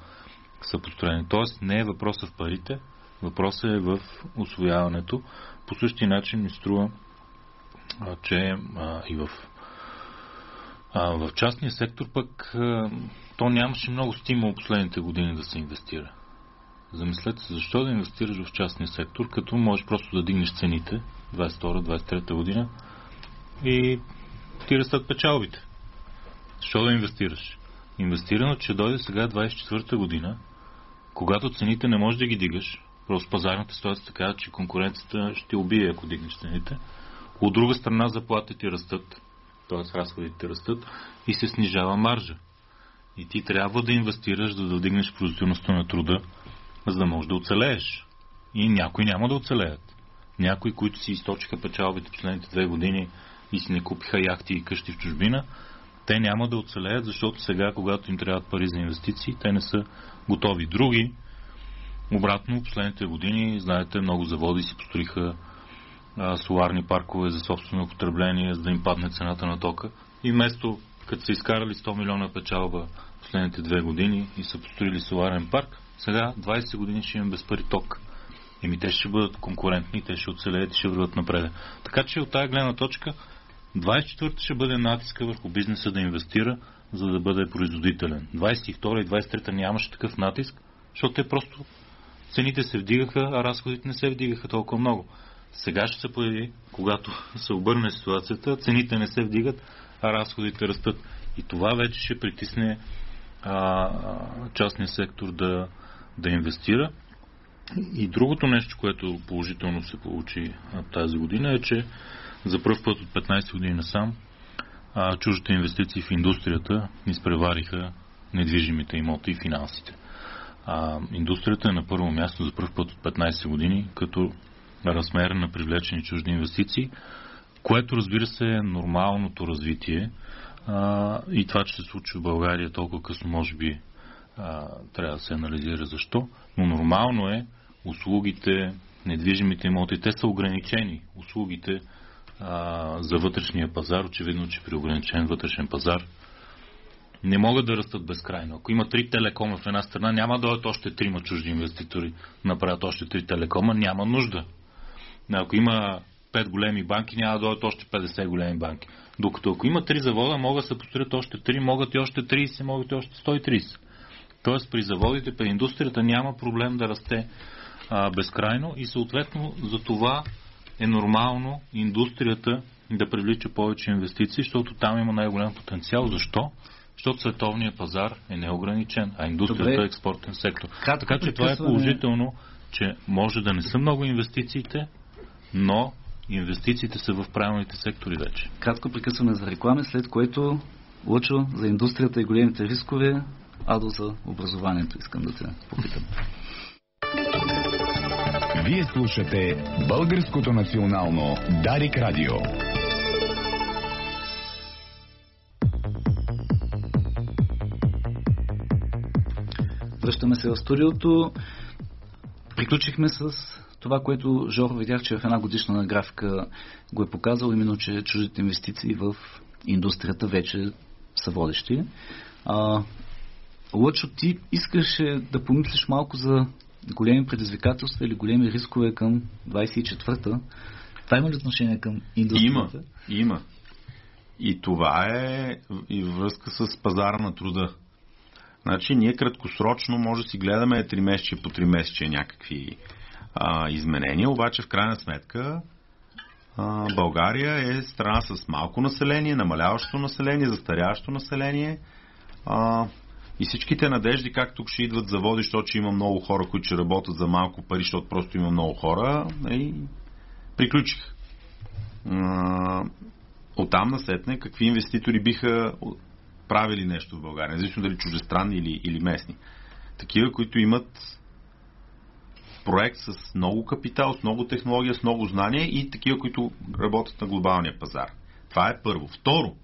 са построени. Тоест не е въпроса в парите, въпросът е в освояването. По същия начин ми струва, че и в, а, в частния сектор пък а, то нямаше много стимул последните години да се инвестира. Замислете се, защо да инвестираш в частния сектор, като можеш просто да дигнеш цените 22-23 година и ти растат печалбите. Защо да инвестираш? Инвестирано, че дойде сега 24-та година, когато цените не можеш да ги дигаш, просто пазарната ситуация така, че конкуренцията ще убие, ако дигнеш цените. От друга страна заплатите растат, т.е. разходите растат и се снижава маржа. И ти трябва да инвестираш, за да вдигнеш производителността на труда, за да можеш да оцелееш. И някои няма да оцелеят. Някои, които си източиха печалбите последните две години и си не купиха яхти и къщи в чужбина, те няма да оцелеят, защото сега, когато им трябват пари за инвестиции, те не са готови. Други, обратно, последните години, знаете, много заводи си построиха соларни паркове за собствено употребление, за да им падне цената на тока. И вместо, като са изкарали 100 милиона печалба последните две години и са построили соларен парк, сега 20 години ще имаме без пари ток. Еми те ще бъдат конкурентни, те ще оцелеят и ще върват напред. Така че от тази гледна точка 24 ще бъде натиска върху бизнеса да инвестира, за да бъде производителен. 22 и 23 нямаше такъв натиск, защото те просто цените се вдигаха, а разходите не се вдигаха толкова много. Сега ще се появи, когато се обърне ситуацията, цените не се вдигат, а разходите растат. И това вече ще притисне а, частния сектор да, да инвестира. И другото нещо, което положително се получи тази година е, че за първ път от 15 години насам а, чуждите инвестиции в индустрията изпревариха недвижимите имоти и финансите. А, индустрията е на първо място за първ път от 15 години като размер на привлечени чужди инвестиции, което разбира се е нормалното развитие а, и това, че се случи в България толкова късно, може би а, трябва да се анализира защо, но нормално е услугите, недвижимите имоти, те са ограничени. Услугите а, за вътрешния пазар, очевидно, че при ограничен вътрешен пазар не могат да растат безкрайно. Ако има три телекома в една страна, няма да дойдат още трима чужди инвеститори, направят още три телекома, няма нужда. Ако има пет големи банки, няма да дойдат още 50 големи банки. Докато ако има три завода, могат да се построят още 3, могат и още 30, могат и още 130. Тоест при заводите, при индустрията няма проблем да расте а, безкрайно и съответно за това е нормално индустрията да привлича повече инвестиции, защото там има най-голям потенциал. Защо? Защото световният пазар е неограничен, а индустрията Добре. е експортен сектор. Как така че това е положително, че може да не са много инвестициите, но инвестициите са в правилните сектори вече. Кратко прекъсване за реклами, след което Лъчо за индустрията и големите рискове, Адо за образованието искам да те попитам. Вие слушате Българското национално Дарик Радио. Връщаме се в студиото. Приключихме с това, което Жор видях, че в една годишна графика го е показал, именно, че чуждите инвестиции в индустрията вече са водещи. А, Лъчо, ти искаше да помислиш малко за големи предизвикателства или големи рискове към 24-та. Това има ли отношение към индустрията? Има, има. И това е и връзка с пазара на труда. Значи ние краткосрочно може да си гледаме 3 месече по 3 месече някакви а, изменения, обаче в крайна сметка а, България е страна с малко население, намаляващо население, застаряващо население. А, и всичките надежди, как тук ще идват заводи, защото ще има много хора, които ще работят за малко пари, защото просто има много хора, и нали, приключих. Оттам насетне, какви инвеститори биха правили нещо в България, независимо дали чужестранни или, или местни. Такива, които имат проект с много капитал, с много технология, с много знания и такива, които работят на глобалния пазар. Това е първо. Второ,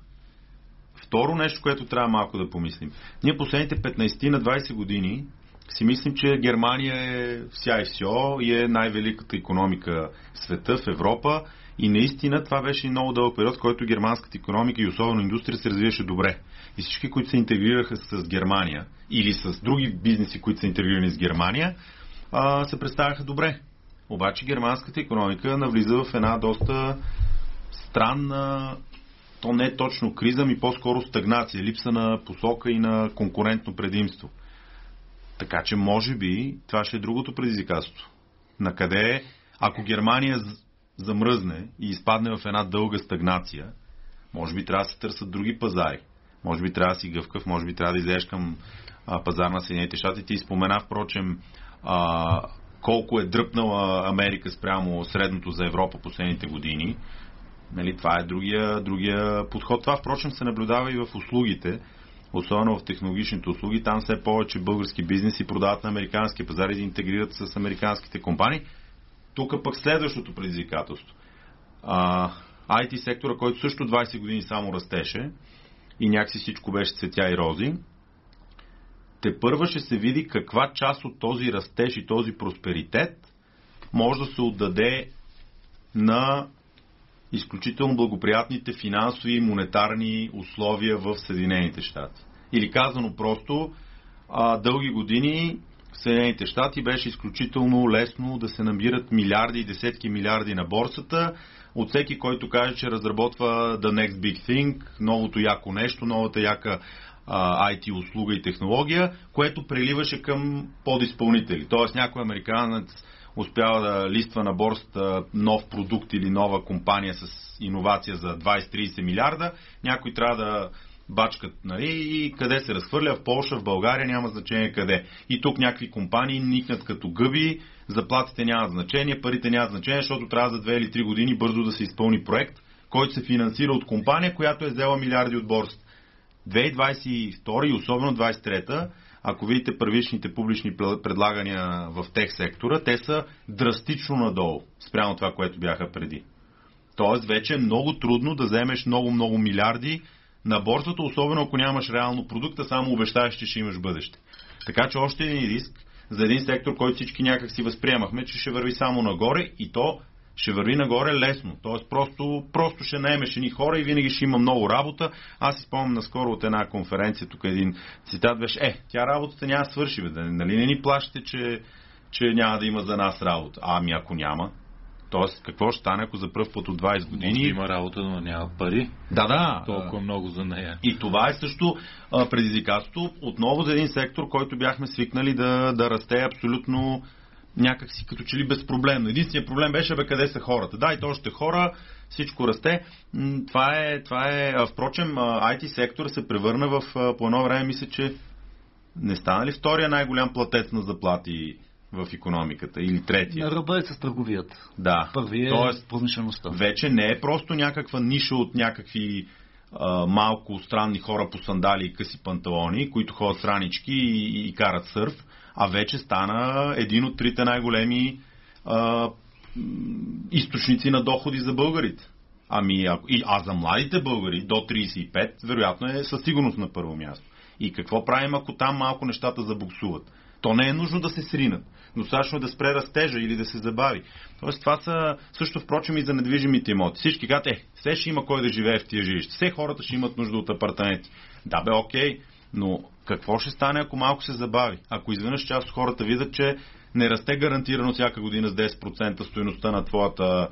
Второ нещо, което трябва малко да помислим. Ние последните 15 на 20 години си мислим, че Германия е вся и и е най-великата економика в света, в Европа. И наистина това беше много дълъг период, в който германската економика и особено индустрия се развиваше добре. И всички, които се интегрираха с Германия или с други бизнеси, които са интегрирани с Германия, се представяха добре. Обаче германската економика навлиза в една доста странна то не е точно криза, ми по-скоро стагнация, липса на посока и на конкурентно предимство. Така че, може би, това ще е другото предизвикателство. На къде, ако Германия замръзне и изпадне в една дълга стагнация, може би трябва да се търсят други пазари. Може би трябва да си гъвкав, може би трябва да излезеш към а, пазар на Съединените щати. Ти спомена, впрочем, а, колко е дръпнала Америка спрямо средното за Европа последните години. Нали, това е другия, другия подход. Това, впрочем, се наблюдава и в услугите, особено в технологичните услуги. Там все повече български бизнеси продават на американски пазари и да интегрират с американските компании. Тук пък следващото предизвикателство. А, IT сектора, който също 20 години само растеше и някакси всичко беше цветя и рози, те първа ще се види каква част от този растеж и този просперитет може да се отдаде на изключително благоприятните финансови и монетарни условия в Съединените щати. Или казано просто, дълги години в Съединените щати беше изключително лесно да се набират милиарди и десетки милиарди на борсата от всеки, който каже, че разработва The Next Big Thing, новото яко нещо, новата яка а, IT услуга и технология, което преливаше към подизпълнители. Тоест някой американец успява да листва на борста нов продукт или нова компания с иновация за 20-30 милиарда, някой трябва да бачкат, нали, и къде се разхвърля, в Польша, в България, няма значение къде. И тук някакви компании никнат като гъби, заплатите нямат значение, парите нямат значение, защото трябва за 2 или 3 години бързо да се изпълни проект, който се финансира от компания, която е взела милиарди от борст. 2022 и особено 2023 ако видите първичните публични предлагания в тех сектора, те са драстично надолу спрямо това, което бяха преди. Тоест вече е много трудно да вземеш много-много милиарди на борсата, особено ако нямаш реално продукта, само обещаеш, че ще имаш бъдеще. Така че още един риск за един сектор, който всички някак си възприемахме, че ще върви само нагоре и то ще върви нагоре лесно. Тоест просто, просто ще наемеш едни хора и винаги ще има много работа. Аз си спомням наскоро от една конференция, тук един цитат беше, е, тя работата няма свърши, бе, нали не ни плащате, че, че няма да има за нас работа. Ами ако няма, Тоест, какво ще стане, ако за първ път от 20 години... Може има работа, но няма пари. Да, да. Толкова много за нея. И това е също предизвикателство отново за един сектор, който бяхме свикнали да, да расте абсолютно някакси като че ли безпроблемно. Единственият проблем беше бе къде са хората. Да, и то още хора, всичко расте. Това е, това е впрочем, IT сектора се превърна в, по едно време, мисля, че не стана ли втория най-голям платец на заплати в економиката или третия. Ръба е с търговият. Да. Първият е Тоест, промишлеността. Вече не е просто някаква ниша от някакви а, малко странни хора по сандали и къси панталони, които ходят странички и, и карат сърф, а вече стана един от трите най-големи а, източници на доходи за българите. Ами, а, и, а за младите българи до 35, вероятно е със сигурност на първо място. И какво правим, ако там малко нещата забуксуват? То не е нужно да се сринат. Достатъчно да спре растежа или да се забави. Тоест, това са също, впрочем, и за недвижимите имоти. Всички казват, е, все ще има кой да живее в тия жилища. Все хората ще имат нужда от апартаменти. Да, бе, окей, но какво ще стане, ако малко се забави? Ако изведнъж част от хората видят, че не расте гарантирано всяка година с 10% стоеността на твоята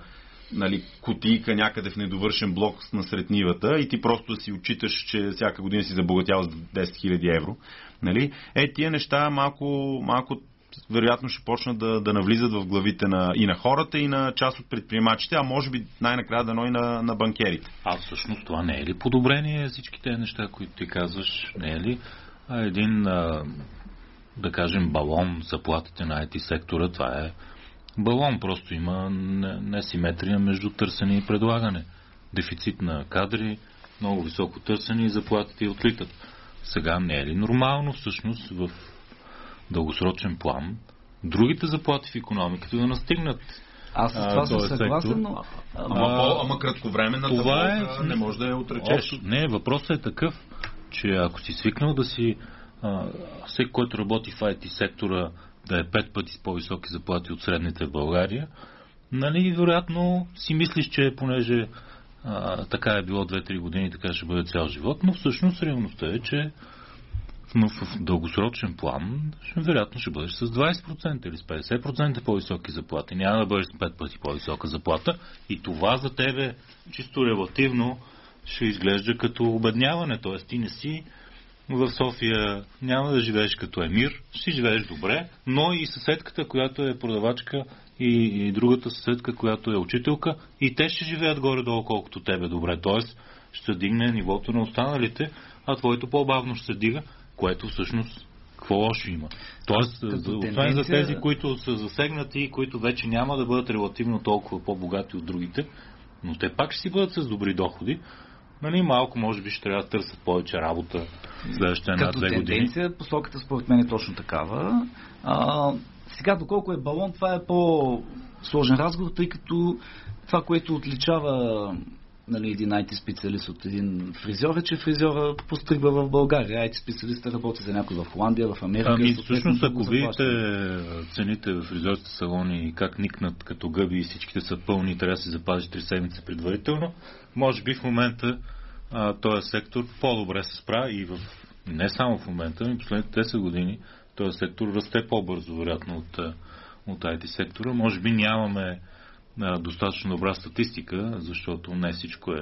нали, кутийка някъде в недовършен блок насред нивата и ти просто си отчиташ, че всяка година си забогатял с 10 000 евро. Нали? Е, тия неща малко, малко вероятно ще почнат да, да навлизат в главите на, и на хората, и на част от предприемачите, а може би най-накрая дано и на, на банкерите. А всъщност това не е ли подобрение всички тези неща, които ти казваш? Не е ли а един, а, да кажем, балон заплатите на IT сектора? Това е балон, просто има несиметрия между търсене и предлагане. Дефицит на кадри, много високо търсене и заплатите отлитат. Сега не е ли нормално всъщност в дългосрочен план другите заплати в економиката да настигнат аз с това съм съгласен, но... Ама, а, ама кратковременна това е, не може да я отречеш. Не, въпросът е такъв, че ако си свикнал да си а, всеки, който работи в IT сектора, да е пет пъти с по-високи заплати от средните в България, нали, вероятно си мислиш, че понеже а, така е било 2-3 години, така ще бъде цял живот, но всъщност реалността е, че в, в дългосрочен план вероятно ще бъдеш с 20% или с 50% по-високи заплати. Няма да бъдеш с 5 пъти по-висока заплата и това за тебе чисто релативно ще изглежда като обедняване. Т.е. ти не си в София няма да живееш като емир, ще живееш добре, но и съседката, която е продавачка и, и другата съседка, която е учителка, и те ще живеят горе-долу колкото тебе добре. Тоест ще дигне нивото на останалите, а твоето по-бавно ще се дига, което всъщност какво лошо има. Тоест, за, тенденция... освен за тези, които са засегнати и които вече няма да бъдат релативно толкова по-богати от другите, но те пак ще си бъдат с добри доходи, нали, малко може би ще трябва да търсят повече работа следващите една-две години. тенденция, посоката според мен е точно такава. А, сега, доколко е балон, това е по-сложен разговор, тъй като това, което отличава нали, един IT специалист от един фризьор е, че фризьора постригва в България. IT специалиста работи за някой в Холандия, в Америка. Ами, всъщност, ако видите цените в фризьорските салони и как никнат като гъби и всичките са пълни и трябва да се запази 3 седмици предварително, може би в момента а, този сектор по-добре се справя и в, не само в момента, но последните 10 години този сектор расте по-бързо, вероятно, от, от IT сектора. Може би нямаме достатъчно добра статистика, защото не всичко е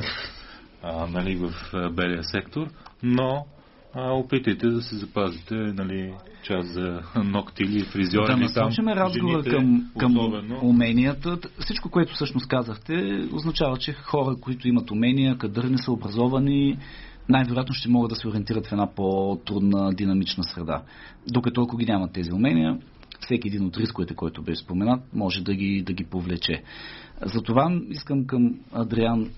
а, нали, в белия сектор, но а, опитайте да се запазите нали, част за ногти или фризьори. Да насочим разговора към, към уменията. Всичко, което всъщност казахте, означава, че хора, които имат умения, кадърни са образовани, най-вероятно ще могат да се ориентират в една по-трудна динамична среда. Докато ако ги нямат тези умения, всеки един от рисковете, който беше споменат, може да ги, да ги повлече. Затова искам към Адриан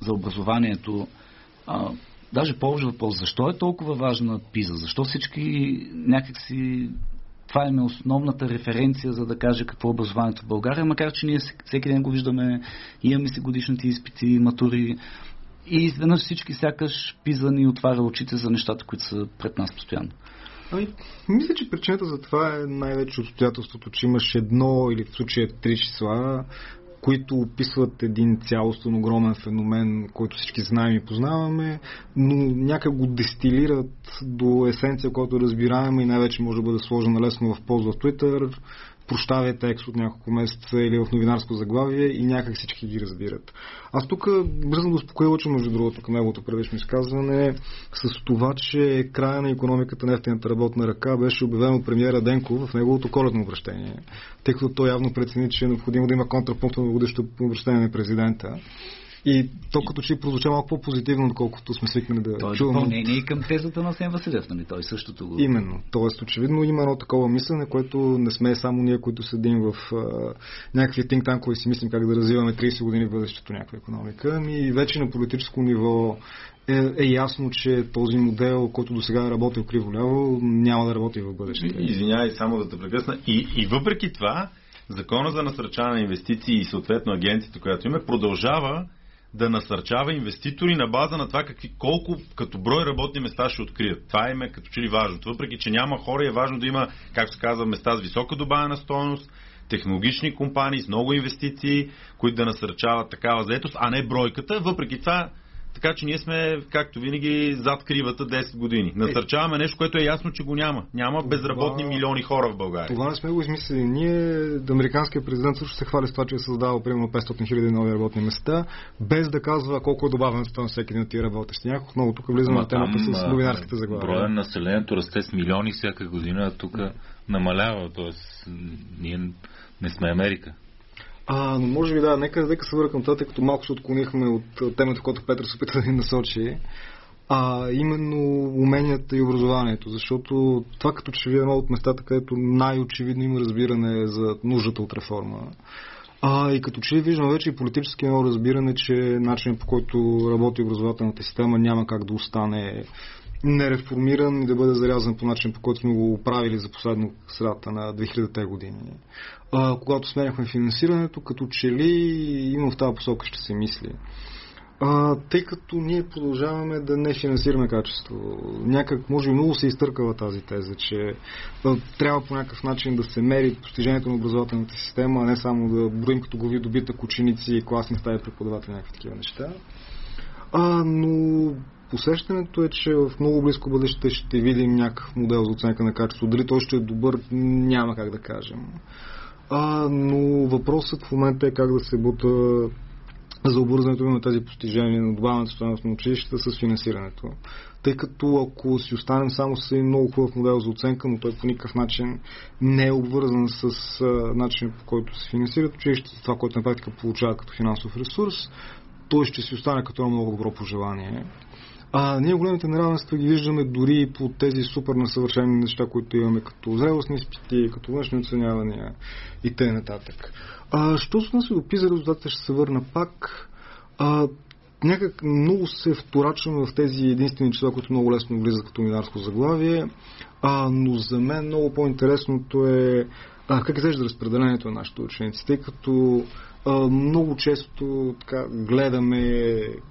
за образованието а, даже повече въпрос, защо е толкова важна ПИЗа? Защо всички някакси това е основната референция, за да каже какво е образованието в България, макар че ние всеки ден го виждаме, имаме си годишните изпити, матури и изведнъж всички сякаш пиза ни отваря очите за нещата, които са пред нас постоянно. Ами, мисля, че причината за това е най-вече обстоятелството, че имаш едно или в случая три числа, които описват един цялостен огромен феномен, който всички знаем и познаваме, но някак го дестилират до есенция, която разбираем и най-вече може да бъде сложена лесно в полза в Twitter, прощавя текст от няколко месеца или в новинарско заглавие и някак всички ги разбират. Аз тук бързам да успокоя че между другото, към неговото предишно изказване, с това, че края на економиката на ефтината работна ръка беше обявено премиера Денко в неговото коледно обращение, тъй като той явно прецени, че е необходимо да има контрапункт на годишното обращение на президента. И то като че прозвуча малко по-позитивно, отколкото сме свикнали да той е чуваме. допълнение и към тезата на Сен Василев, нали? Той същото го... Именно. Тоест, очевидно има едно такова мислене, което не сме само ние, които седим в а, някакви think танкове и си мислим как да развиваме 30 години в бъдещето някаква економика. Ами вече на политическо ниво е, е ясно, че този модел, който до сега е работил криво-ляво, няма да работи в бъдеще. Извинявай, само да те прекъсна. И, и въпреки това, Закона за насърчаване на инвестиции и съответно агенцията, която има, продължава да насърчава инвеститори на база на това какви, колко като брой работни места ще открият. Това им е като че ли важно. Въпреки, че няма хора, е важно да има, както се казва, места с висока добавена стоеност, технологични компании с много инвестиции, които да насърчават такава заетост, а не бройката. Въпреки това, Така че ние сме, както винаги, зад кривата 10 години. Насърчаваме нещо, което е ясно, че го няма. Няма безработни Това- милиони хора в България. Това не сме го измислили. Ние, американският президент също се хвали с това, че е създал примерно 500 хиляди нови работни места, без да казва колко е добавен на всеки един от тия работещи. Някак отново тук влизаме на темата там, с новинарските Броя заглавия. на населението расте с милиони всяка година, а тук намалява. Т.е. ние не сме Америка. А, но може би да, нека, нека се върна към това, тъй като малко се отклонихме от темата, която Петър се опита да ни насочи. А, именно уменията и образованието, защото това като че ви е едно от местата, където най-очевидно има разбиране за нуждата от реформа. А, и като че ли виждам вече и политически едно разбиране, че начинът по който работи образователната система няма как да остане нереформиран и да бъде зарязан по начин, по който сме го правили за последно средата на 2000-те години. А, когато сменяхме финансирането, като че ли има в тази посока ще се мисли. А, тъй като ние продължаваме да не финансираме качество. Някак, може би, много се изтъркава тази теза, че а, трябва по някакъв начин да се мери постижението на образователната система, а не само да броим като глави добитък ученици, класни стаи, преподаватели, някакви такива неща. А, но усещането е, че в много близко бъдеще ще видим някакъв модел за оценка на качество. Дали той ще е добър, няма как да кажем. А, но въпросът в момента е как да се бута за обвързването на тези постижения на добавената стоеност на училищата с финансирането. Тъй като ако си останем само с един много хубав модел за оценка, но той по никакъв начин не е обвързан с а, начин по който се финансират училищата, това, което на практика получава като финансов ресурс, той ще си остане като едно много добро пожелание. А ние големите неравенства ги виждаме дори и по тези супер насъвършени неща, които имаме като зрелостни изпити, като външни оценявания и т.н. А, що се отнася до пиза резултатите, ще се върна пак. А, някак много се вторачваме в тези единствени числа, които много лесно влизат като минарско заглавие, а, но за мен много по-интересното е а, как изглежда разпределението на нашите ученици, тъй като много често така, гледаме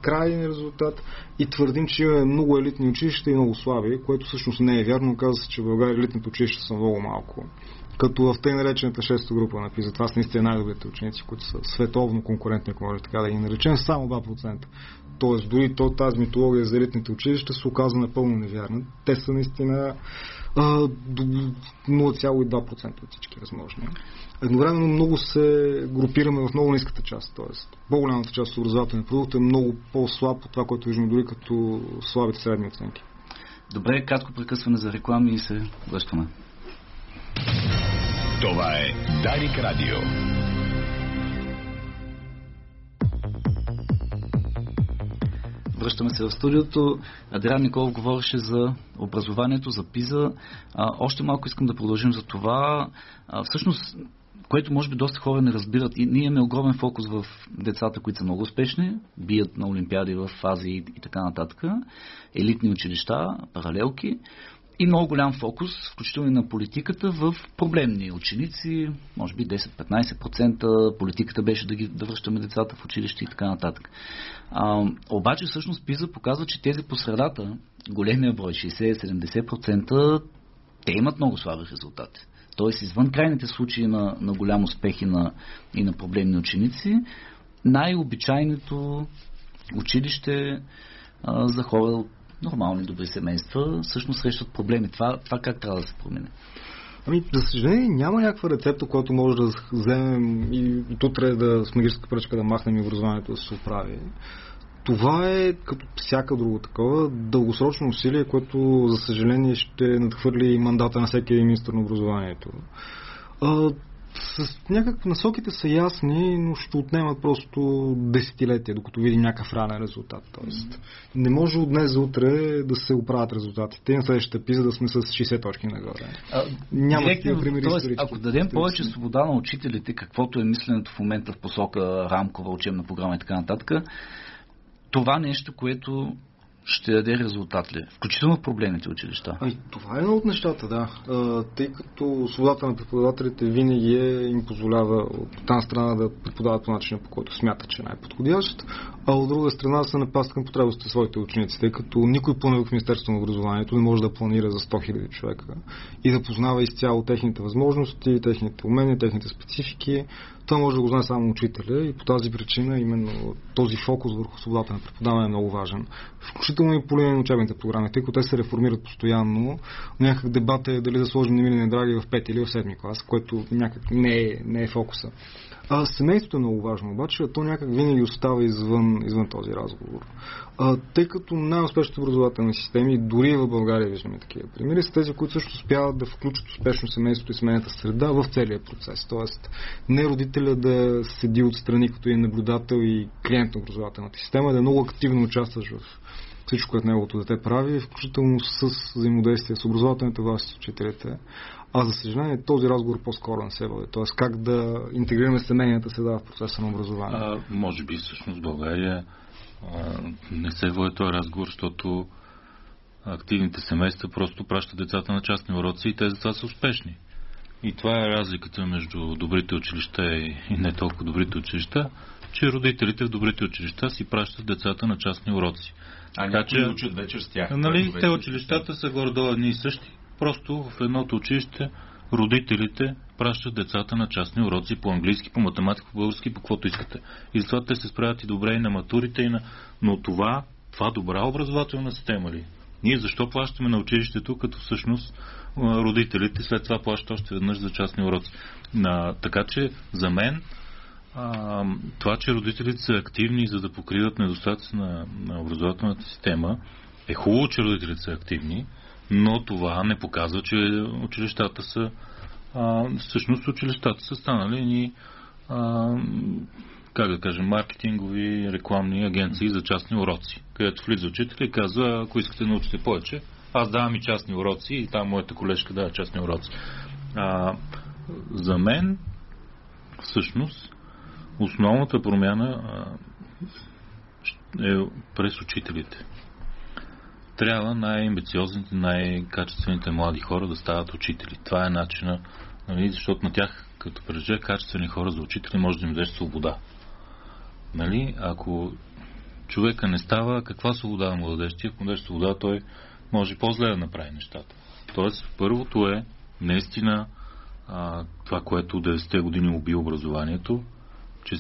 крайен резултат и твърдим, че имаме много елитни училища и много слаби, което всъщност не е вярно. Казва се, че в България елитните училища са много малко. Като в тъй наречената шеста група на ПИЗа. Това са наистина най-добрите ученици, които са световно конкурентни, ако може така да ги наречем, само 2%. Тоест, дори то, тази митология за елитните училища се оказа напълно невярна. Те са наистина 0,2% от всички възможни. Едновременно много се групираме в много ниската част, т.е. по-голямата част от образователния продукт е много по-слаб от това, което виждаме дори като слабите средни оценки. Добре, кратко прекъсване за реклами и се връщаме. Това е Дарик Радио. Връщаме се в студиото. Адриан Николов говореше за образованието, за ПИЗа. А, още малко искам да продължим за това. А, всъщност, което може би доста хора не разбират. И ние имаме огромен фокус в децата, които са много успешни, бият на олимпиади в Азия и, така нататък, елитни училища, паралелки и много голям фокус, включително и на политиката, в проблемни ученици, може би 10-15%. Политиката беше да, ги, да връщаме децата в училище и така нататък. А, обаче всъщност ПИЗа показва, че тези по средата, големия брой, 60-70%, те имат много слаби резултати. Тоест, извън крайните случаи на, на голям успех и на, и на проблемни ученици, най-обичайното училище а, за хора от нормални, добри семейства всъщност срещат проблеми. Това, това как трябва да се промени? Ами, за съжаление, няма някаква рецепта, която може да вземем и утре да с магическа пръчка да махнем и образованието да се оправи. Това е, като всяка друго такова, дългосрочно усилие, което, за съжаление, ще надхвърли мандата на всеки министр на образованието. С някак насоките са ясни, но ще отнемат просто десетилетия, докато видим някакъв ранен резултат. Тоест, не може от днес за утре да се оправят резултатите и на следващата пиза да сме с 60 точки нагоре. А, Няма такива примери тоест, исторически. ако дадем повече свобода на учителите, каквото е мисленето в момента в посока рамкова учебна програма и така нататък, това нещо, което ще даде резултат ли? Включително в проблемните училища. Ами, това е едно от нещата, да. А, тъй като свободата на преподавателите винаги е, им позволява от тази страна да преподават по начина, по който смятат, че е най-подходящ, а от друга страна се напаст към потребностите своите ученици, тъй като никой планира в Министерството на образованието не може да планира за 100 000 човека и да познава изцяло техните възможности, техните умения, техните специфики. Това може да го знае само учителя и по тази причина именно този фокус върху свободата на преподаване е много важен. Включително и по линия на учебните програми, тъй като те се реформират постоянно. Някак дебат е дали да сложим Немилин Драги в 5 или в 7 клас, което някак не е, не е фокуса. А, семейството е много важно, обаче то някак винаги остава извън, извън този разговор. А, тъй като най-успешните образователни системи, дори в България виждаме такива примери, са тези, които също успяват да включат успешно семейството и семейната среда в целия процес. Тоест, не родителя да седи отстрани като и наблюдател и клиент на образователната система, да е много активно участваш в всичко, което неговото дете прави, включително с взаимодействие с образователните власти, с учителите. А за съжаление този разговор по-скоро не се води. Тоест как да интегрираме семейната седа в процеса на образование. А, може би всъщност България а, не се води този разговор, защото активните семейства просто пращат децата на частни уроци и тези деца са успешни. И това е разликата между добрите училища и не толкова добрите училища, че родителите в добрите училища си пращат децата на частни уроци. А така, че учат вечер с тях. Нали, те училищата са горе-долу едни и същи. Просто в едното училище родителите пращат децата на частни уроци по английски, по математика, по български, по каквото искате. И затова те се справят и добре и на матурите, и на... но това, това добра образователна система ли? Ние защо плащаме на училището, като всъщност родителите след това плащат още веднъж за частни уроци? На, така че за мен а, това, че родителите са активни за да покриват недостатъци на, на образователната система, е хубаво, че родителите са активни, но това не показва, че училищата са а, всъщност училищата са станали ни а, как да кажем, маркетингови рекламни агенции за частни уроци, където влиза учител и казва, ако искате да научите повече, аз давам и частни уроци и там моята колежка дава частни уроци. А, за мен, всъщност, основната промяна а, е през учителите. Трябва най-амбициозните, най-качествените млади хора да стават учители. Това е начина, нали, защото на тях, като прежде качествени хора за учители, може да им дадеш свобода. Нали? Ако човека не става, каква свобода да му дадеш ти? Ако дадеш свобода, той може по-зле да направи нещата. Тоест, първото е наистина а, това, което 90-те години уби образованието, че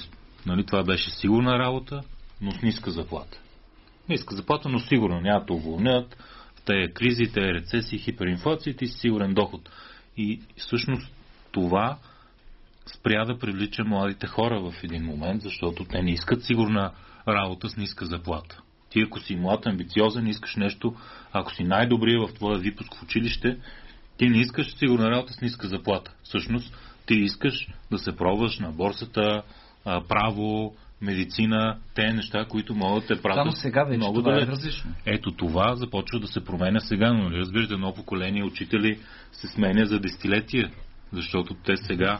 нали, това беше сигурна работа, но с ниска заплата. Ниска заплата, но сигурно няма да уволнят в тези кризи, тези рецесии, хиперинфлации, ти си сигурен доход. И всъщност това спря да привлича младите хора в един момент, защото те не искат сигурна работа с ниска заплата. Ти ако си млад, амбициозен, искаш нещо, ако си най-добрия в твоя випуск в училище, ти не искаш сигурна работа с ниска заплата. Всъщност, ти искаш да се пробваш на борсата, право, медицина, те неща, които могат да те пратят. Само сега вече много това да е различно. Ето това започва да се променя сега, но нали разбирате, едно поколение учители се сменя за десетилетия, защото те сега,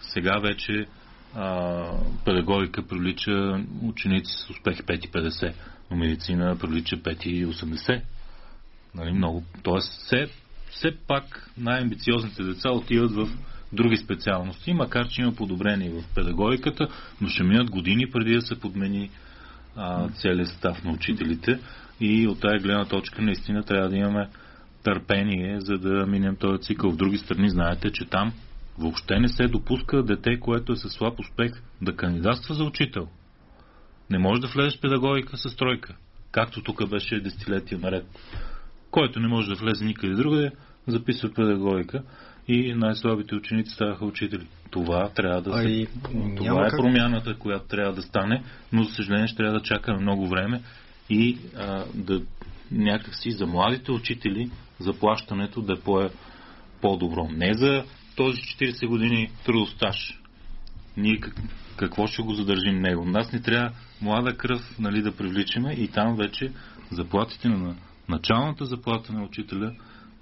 сега вече а, педагогика прилича ученици с успех 5,50, но медицина прилича 5,80. Нали, много. Тоест, все, все пак най-амбициозните деца отиват в други специалности, макар че има подобрение в педагогиката, но ще минат години преди да се подмени а, целият став на учителите и от тази гледна точка наистина трябва да имаме търпение, за да минем този цикъл. В други страни знаете, че там въобще не се допуска дете, което е със слаб успех, да кандидатства за учител. Не може да влезеш в педагогика с тройка, както тук беше десетилетия наред. Който не може да влезе никъде другаде, записва педагогика и най-слабите ученици ставаха учители. Това трябва да се... и това е как- промяната, която трябва да стане, но за съжаление ще трябва да чакаме много време и а, да някакси за младите учители заплащането да е по- по-добро. Не за този 40 години трудостаж. Ние как- какво ще го задържим него? Нас не трябва млада кръв нали, да привличаме и там вече заплатите на началната заплата на учителя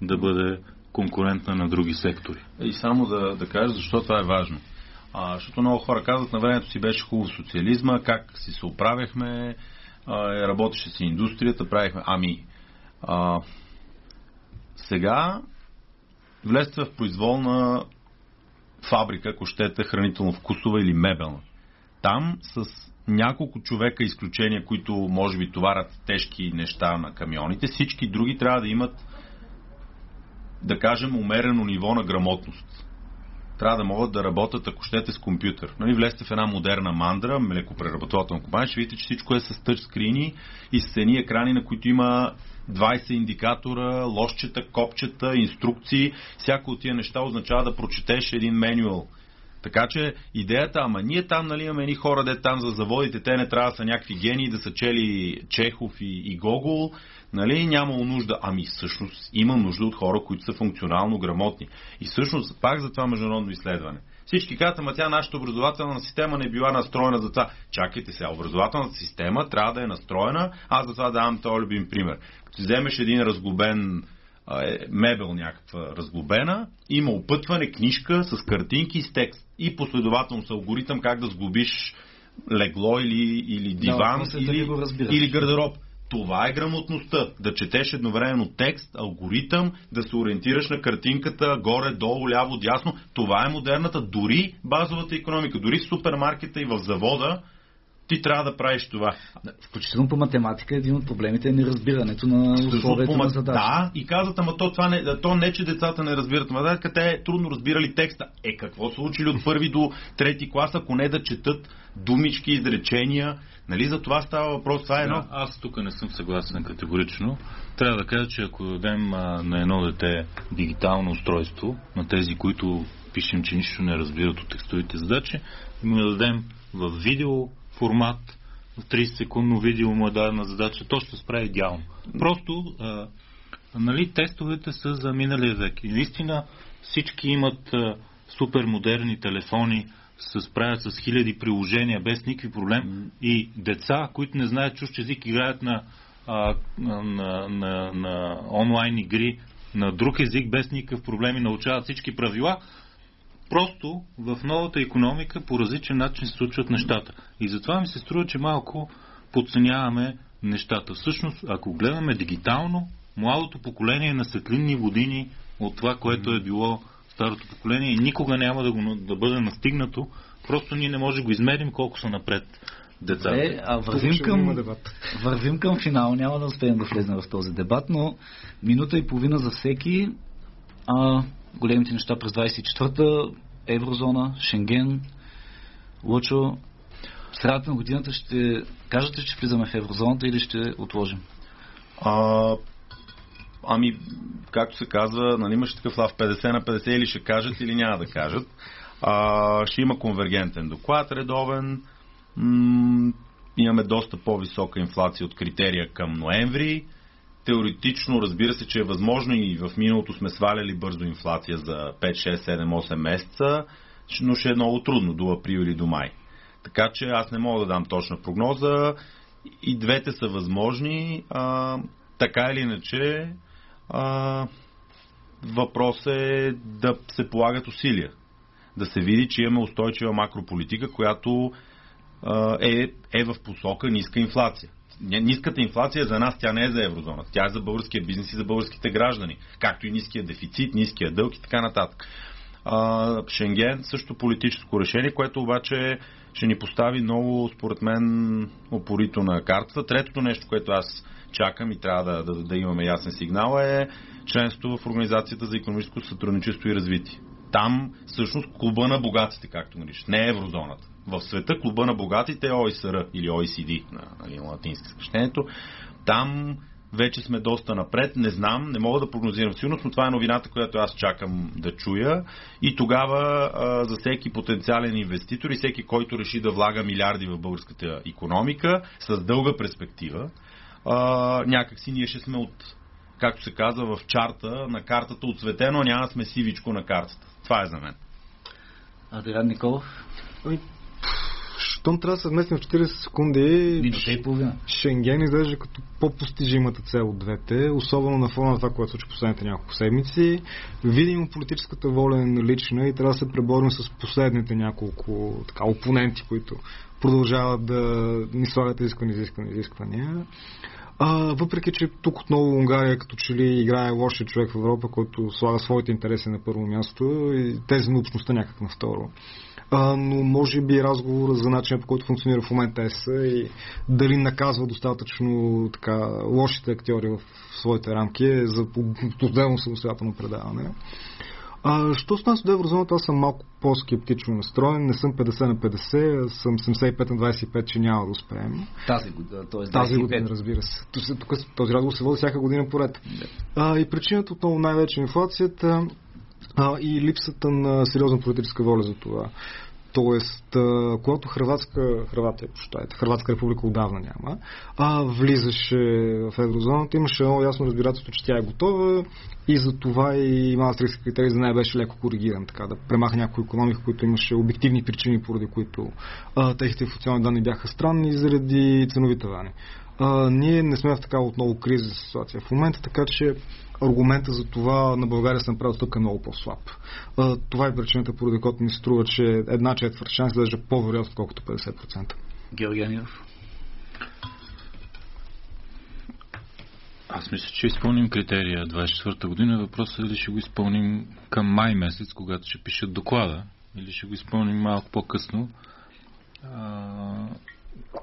да бъде конкурентна на други сектори. И само да, да кажа защо това е важно. А, защото много хора казват, на времето си беше хубаво социализма, как си се оправяхме, а, работеше си индустрията, правихме. Ами, а, сега влезте в произволна фабрика, ако щете хранително-вкусова или мебелна. Там с няколко човека изключения, които може би товарят тежки неща на камионите, всички други трябва да имат, да кажем, умерено ниво на грамотност. Трябва да могат да работят, ако щете, с компютър. Нали, влезте в една модерна мандра, млекопреработвателна компания, ще видите, че всичко е с тъчскрини и с едни екрани, на които има 20 индикатора, лошчета, копчета, инструкции. Всяко от тия неща означава да прочетеш един менюал. Така че идеята, ама ние там нали, имаме едни хора, де там за заводите, те не трябва да са някакви гении, да са чели Чехов и, и Гогол, нали, нямало нужда. Ами всъщност има нужда от хора, които са функционално грамотни. И всъщност пак за това международно изследване. Всички казват, ама тя нашата образователна система не била настроена за това. Чакайте сега, образователната система трябва да е настроена. Аз за това давам този любим пример. Като вземеш един разглобен е, мебел някаква разглобена, има опътване, книжка с картинки с текст и последователно с алгоритъм как да сглобиш легло или, или диван да, или, го или гардероб. Това е грамотността. Да четеш едновременно текст, алгоритъм, да се ориентираш на картинката горе, долу, ляво, дясно. Това е модерната, дори базовата економика, дори в супермаркета и в завода ти трябва да правиш това. Включително по математика един от проблемите е неразбирането на условията на задача. Да, и казват, ама то, това не, то не, че децата не разбират математика, те е трудно разбирали текста. Е, какво са учили от първи до трети клас, ако не да четат думички, изречения, Нали за това става въпрос? Това е едно. Аз тук не съм съгласен категорично. Трябва да кажа, че ако дадем а, на едно дете дигитално устройство, на тези, които пишем, че нищо не разбират от текстовите задачи, да дадем в видео формат, в 30 секундно видео му е дадена задача, то ще справи идеално. Просто а, нали, тестовете са за миналия век. И наистина всички имат а, супер модерни телефони, се справят с хиляди приложения без никакви проблем и деца, които не знаят чущ език, играят на, а, на, на, на, на онлайн игри на друг език без никакъв проблем и научават всички правила. Просто в новата економика по различен начин се случват нещата. И затова ми се струва, че малко подценяваме нещата. Всъщност, ако гледаме дигитално, младото поколение е на светлинни години от това, което е било старото поколение и никога няма да, го, да бъде настигнато. Просто ние не може да го измерим колко са напред децата. Е, а вървим към, вървим към финал, няма да успеем да влезем в този дебат, но минута и половина за всеки. А, големите неща през 24-та, еврозона, Шенген, Лучо, средата на годината ще кажете, че влизаме в еврозоната или ще отложим? А, Ами, както се казва, нали имаш такъв лав 50 на 50 или ще кажат или няма да кажат. А, ще има конвергентен доклад, редовен. М- имаме доста по-висока инфлация от критерия към ноември. Теоретично, разбира се, че е възможно и в миналото сме сваляли бързо инфлация за 5, 6, 7, 8 месеца, но ще е много трудно до април или до май. Така че аз не мога да дам точна прогноза. И двете са възможни. А, така или иначе, а, въпрос е да се полагат усилия. Да се види, че имаме устойчива макрополитика, която а, е, е в посока ниска инфлация. Ниската инфлация за нас, тя не е за еврозоната. Тя е за българския бизнес и за българските граждани. Както и ниския дефицит, ниския дълг и така нататък. Шенген също политическо решение, което обаче ще ни постави много, според мен, опорито на картата. Третото нещо, което аз чакам и трябва да, да, да имаме ясен сигнал е членството в Организацията за економическо сътрудничество и развитие. Там всъщност клуба на богатите, както наричат, не еврозоната. В света клуба на богатите е ОИСР или OECD на, нали, на латински съкрещението. Там вече сме доста напред. Не знам, не мога да прогнозирам сигурност, но това е новината, която аз чакам да чуя. И тогава а, за всеки потенциален инвеститор и всеки, който реши да влага милиарди в българската економика с дълга перспектива, а, някакси ние ще сме от, както се казва в чарта, на картата отцветено, няма сме сивичко на картата. Това е за мен. Адриан Николов? Ами, щом трябва да се вместим в 40 секунди, Минута и половина. Шенген изглежда като по-постижимата цел от двете, особено на фона на това, което случи последните няколко седмици. Видимо политическата воля е налична и трябва да се преборим с последните няколко така, опоненти, които продължават да ни слагат изисквания, изисквания, изисквания. А, въпреки, че тук отново Унгария като че ли играе лошия човек в Европа, който слага своите интереси на първо място и тези на общността някак на второ. А, но може би разговор за начина по който функционира в момента ЕС и дали наказва достатъчно така, лошите актьори в своите рамки е за отделно самостоятелно предаване. А, що с нас до еврозоната, аз съм малко по-скептично настроен. Не съм 50 на 50, съм 75 на 25, че няма да успеем. Тази година, т.е. Тази година, разбира се. Тук този разговор се води всяка година поред. А, и причината отново най-вече инфлацията а, и липсата на сериозна политическа воля за това. Тоест, когато Хрватска, Хрватия, прощайте, Хрватска република отдавна няма, а влизаше в еврозоната, имаше много ясно разбирателство, че тя е готова и за това и Маастрихтски критерий за нея беше леко коригиран, така да премаха някои економики, които имаше обективни причини, поради които а, техните инфлационни данни бяха странни заради ценови тавани. А, ние не сме в такава отново криза ситуация в момента, така че аргумента за това на България се направи стъпка много по-слаб. Това е причината, поради която ми струва, че една четвърт шанс изглежда по-вероятно, отколкото 50%. Георгиев. Аз мисля, че изпълним критерия 24-та година. Въпросът е дали ще го изпълним към май месец, когато ще пишат доклада, или ще го изпълним малко по-късно. А,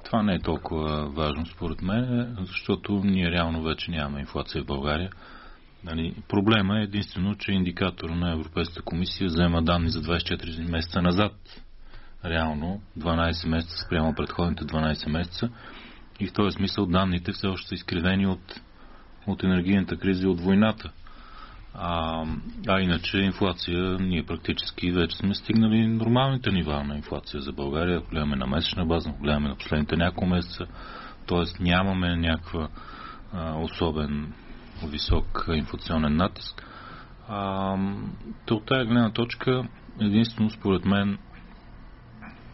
това не е толкова важно според мен, защото ние реално вече нямаме инфлация в България. Нали, проблема е единствено, че индикатор на Европейската комисия взема данни за 24 месеца назад. Реално 12 месеца спрямо предходните 12 месеца. И в този смисъл данните все още са изкривени от, от енергийната криза и от войната. А, а иначе инфлация, ние практически вече сме стигнали нормалните нива на инфлация за България. Гледаме на месечна база, гледаме на последните няколко месеца. Тоест нямаме някаква а, особен висок инфлационен натиск. А, от тази гледна точка, единствено според мен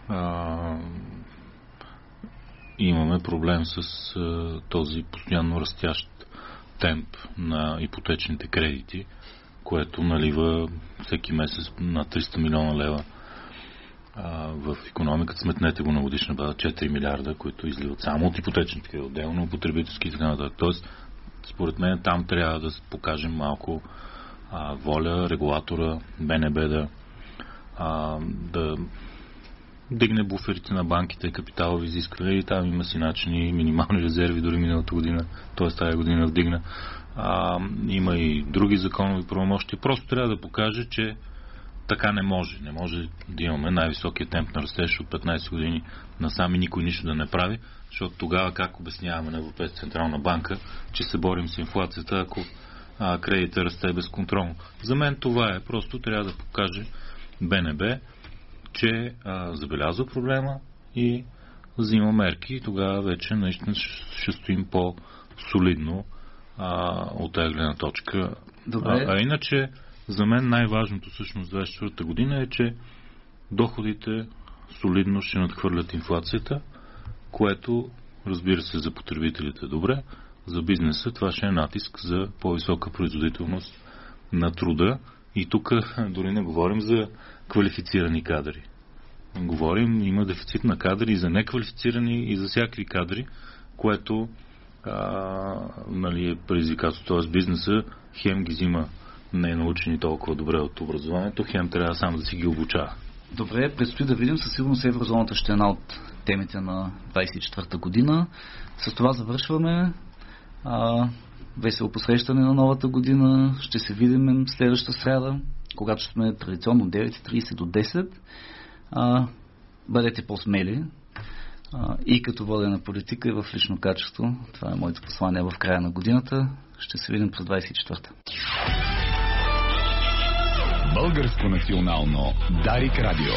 а, имаме проблем с а, този постоянно растящ темп на ипотечните кредити, което налива всеки месец на 300 милиона лева в економиката. Сметнете го на годишна база 4 милиарда, които изливат само от ипотечните, отделно потребителски и така нататък. Тоест, според мен там трябва да покажем малко а, воля, регулатора, БНБ да, а, да дигне буферите на банките, капиталови изисквания и там има си начини, минимални резерви, дори миналата година, т.е. тази година вдигна. А, има и други законови правомощи. Просто трябва да покаже, че така не може. Не може да имаме най-високия темп на растеж от 15 години насами никой нищо да не прави, защото тогава как обясняваме на Европейска централна банка, че се борим с инфлацията, ако а, кредита расте безконтролно. За мен това е. Просто трябва да покаже БНБ, че а, забелязва проблема и взима мерки и тогава вече наистина ще стоим по-солидно а, от тази гледна точка. Добре. А, а иначе, за мен най-важното всъщност 24-та година е, че доходите солидно ще надхвърлят инфлацията, което, разбира се, за потребителите е добре, за бизнеса това ще е натиск за по-висока производителност на труда. И тук дори не говорим за квалифицирани кадри. Говорим, има дефицит на кадри и за неквалифицирани и за всякакви кадри, което а, нали, е предизвикателство. Т.е. бизнеса хем ги взима не е научени толкова добре от образованието, хем трябва само да си ги обучава. Добре, предстои да видим. Със сигурност еврозоната ще е една от темите на 24-та година. С това завършваме. А, весело посрещане на новата година. Ще се видим следващата среда, когато сме традиционно 9.30 до 10. А, бъдете по-смели а, и като водена политика и в лично качество. Това е моето послание в края на годината. Ще се видим през 24-та. Българско национално Дарик Радио